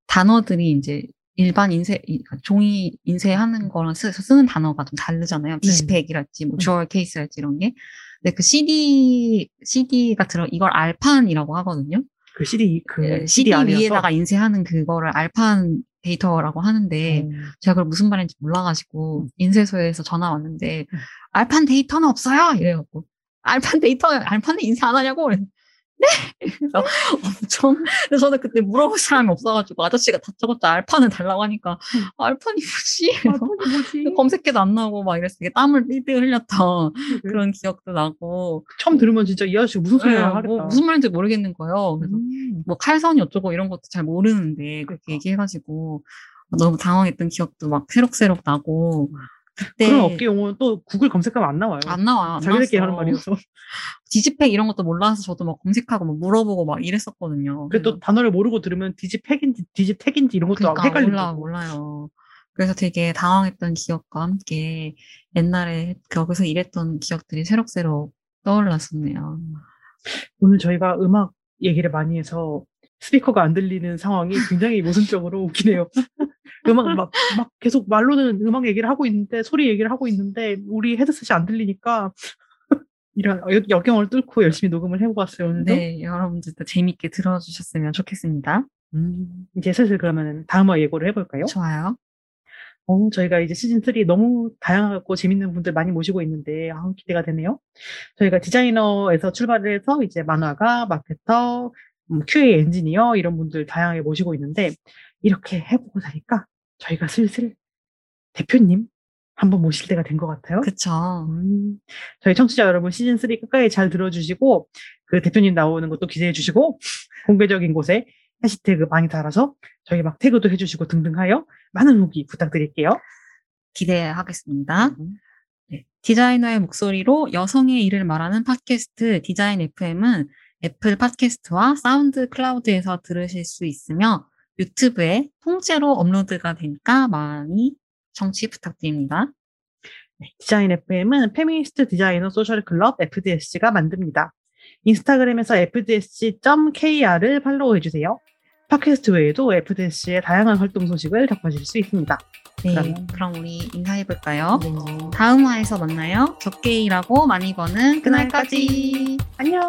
단어들이 이제 일반 인쇄, 이- 종이 인쇄하는 거랑 쓰, 쓰는 단어가 좀 다르잖아요. digipack이랄지, 뭐, 음. jewel case랄지 이런 게. 근데 그 CD, CD가 들어, 이걸 알판이라고 하거든요. 그 CD 그 예, CD CD 위에다가 인쇄하는 그거를 알판 데이터라고 하는데, 음, 제가 그걸 무슨 말인지 몰라가지고, 인쇄소에서 전화 왔는데, 알판 데이터는 없어요! 이래갖고, 알판 데이터, 알판에 인쇄 안 하냐고? 그래서, 네! 그래서 엄청, 그래서 저는 그때 물어볼 사람이 없어가지고, 아저씨가 다짜고짜 알판을 달라고 하니까, 알판이 뭐지? 아, 뭐지? 검색해도 안 나오고 막 이랬어. 되게 땀을 삐삐 흘렸던 그러게. 그런 기억도 나고, 처음 들으면 진짜 이 아저씨 무슨 예, 하겠다. 뭐 무슨 말인지 모르겠는 거예요. 그래서 음, 뭐 칼선이 어쩌고 이런 것도 잘 모르는데 그렇게 얘기해가지고 너무 당황했던 기억도 막 새록새록 나고 그때 그런 업계 용어는 또 구글 검색하면 안 나와요. 안 나와요. 안 자기들끼리 하는 나왔어. 말이어서. 디지팩 이런 것도 몰라서 저도 막 검색하고 막 물어보고 막 이랬었거든요. 그래 또 단어를 모르고 들으면 디지팩인지 디지텍인지 이런 것도 그러니까 헷갈리고. 몰라 몰라요. 그래서 되게 당황했던 기억과 함께 옛날에 거기서 일했던 기억들이 새록새록 떠올랐었네요. 오늘 저희가 음악 얘기를 많이 해서 스피커가 안 들리는 상황이 굉장히 모순적으로 웃기네요. 음악 막, 막 계속 말로는 음악 얘기를 하고 있는데 소리 얘기를 하고 있는데 우리 헤드셋이 안 들리니까 이런 역- 역경을 뚫고 열심히 녹음을 해보았어요 오늘도. 네, 여러분들도 재밌게 들어주셨으면 좋겠습니다. 음, 이제 슬슬 그러면 다음화 예고를 해볼까요? 좋아요. 어, 저희가 이제 시즌3 너무 다양하고 재밌는 분들 많이 모시고 있는데, 아, 기대가 되네요. 저희가 디자이너에서 출발을 해서 이제 만화가, 마케터, 음, QA 엔지니어, 이런 분들 다양하게 모시고 있는데, 이렇게 해보고 나니까 저희가 슬슬 대표님 한번 모실 때가 된 것 같아요. 그쵸. 음, 저희 청취자 여러분 시즌 3 끝까지 잘 들어주시고 그 대표님 나오는 것도 기대해 주시고 공개적인 곳에 해시태그 많이 달아서 저희 막 태그도 해주시고 등등하여 많은 후기 부탁드릴게요. 기대하겠습니다. 네, 디자이너의 목소리로 여성의 일을 말하는 팟캐스트 디자인 FM은 애플 팟캐스트와 사운드 클라우드에서 들으실 수 있으며 유튜브에 통째로 업로드가 되니까 많이 청취 부탁드립니다. 네, 디자인 FM은 페미니스트 디자이너 소셜 클럽 FDSC가 만듭니다. 인스타그램에서 fdsc.kr을 팔로우해 주세요. 팟캐스트 외에도 FDSC의 다양한 활동 소식을 접하실 수 있습니다. 네, 그럼- 그럼 우리 인사해볼까요? 네. 다음 화에서 만나요. 적게 일하고 많이 버는 그날까지. 안녕.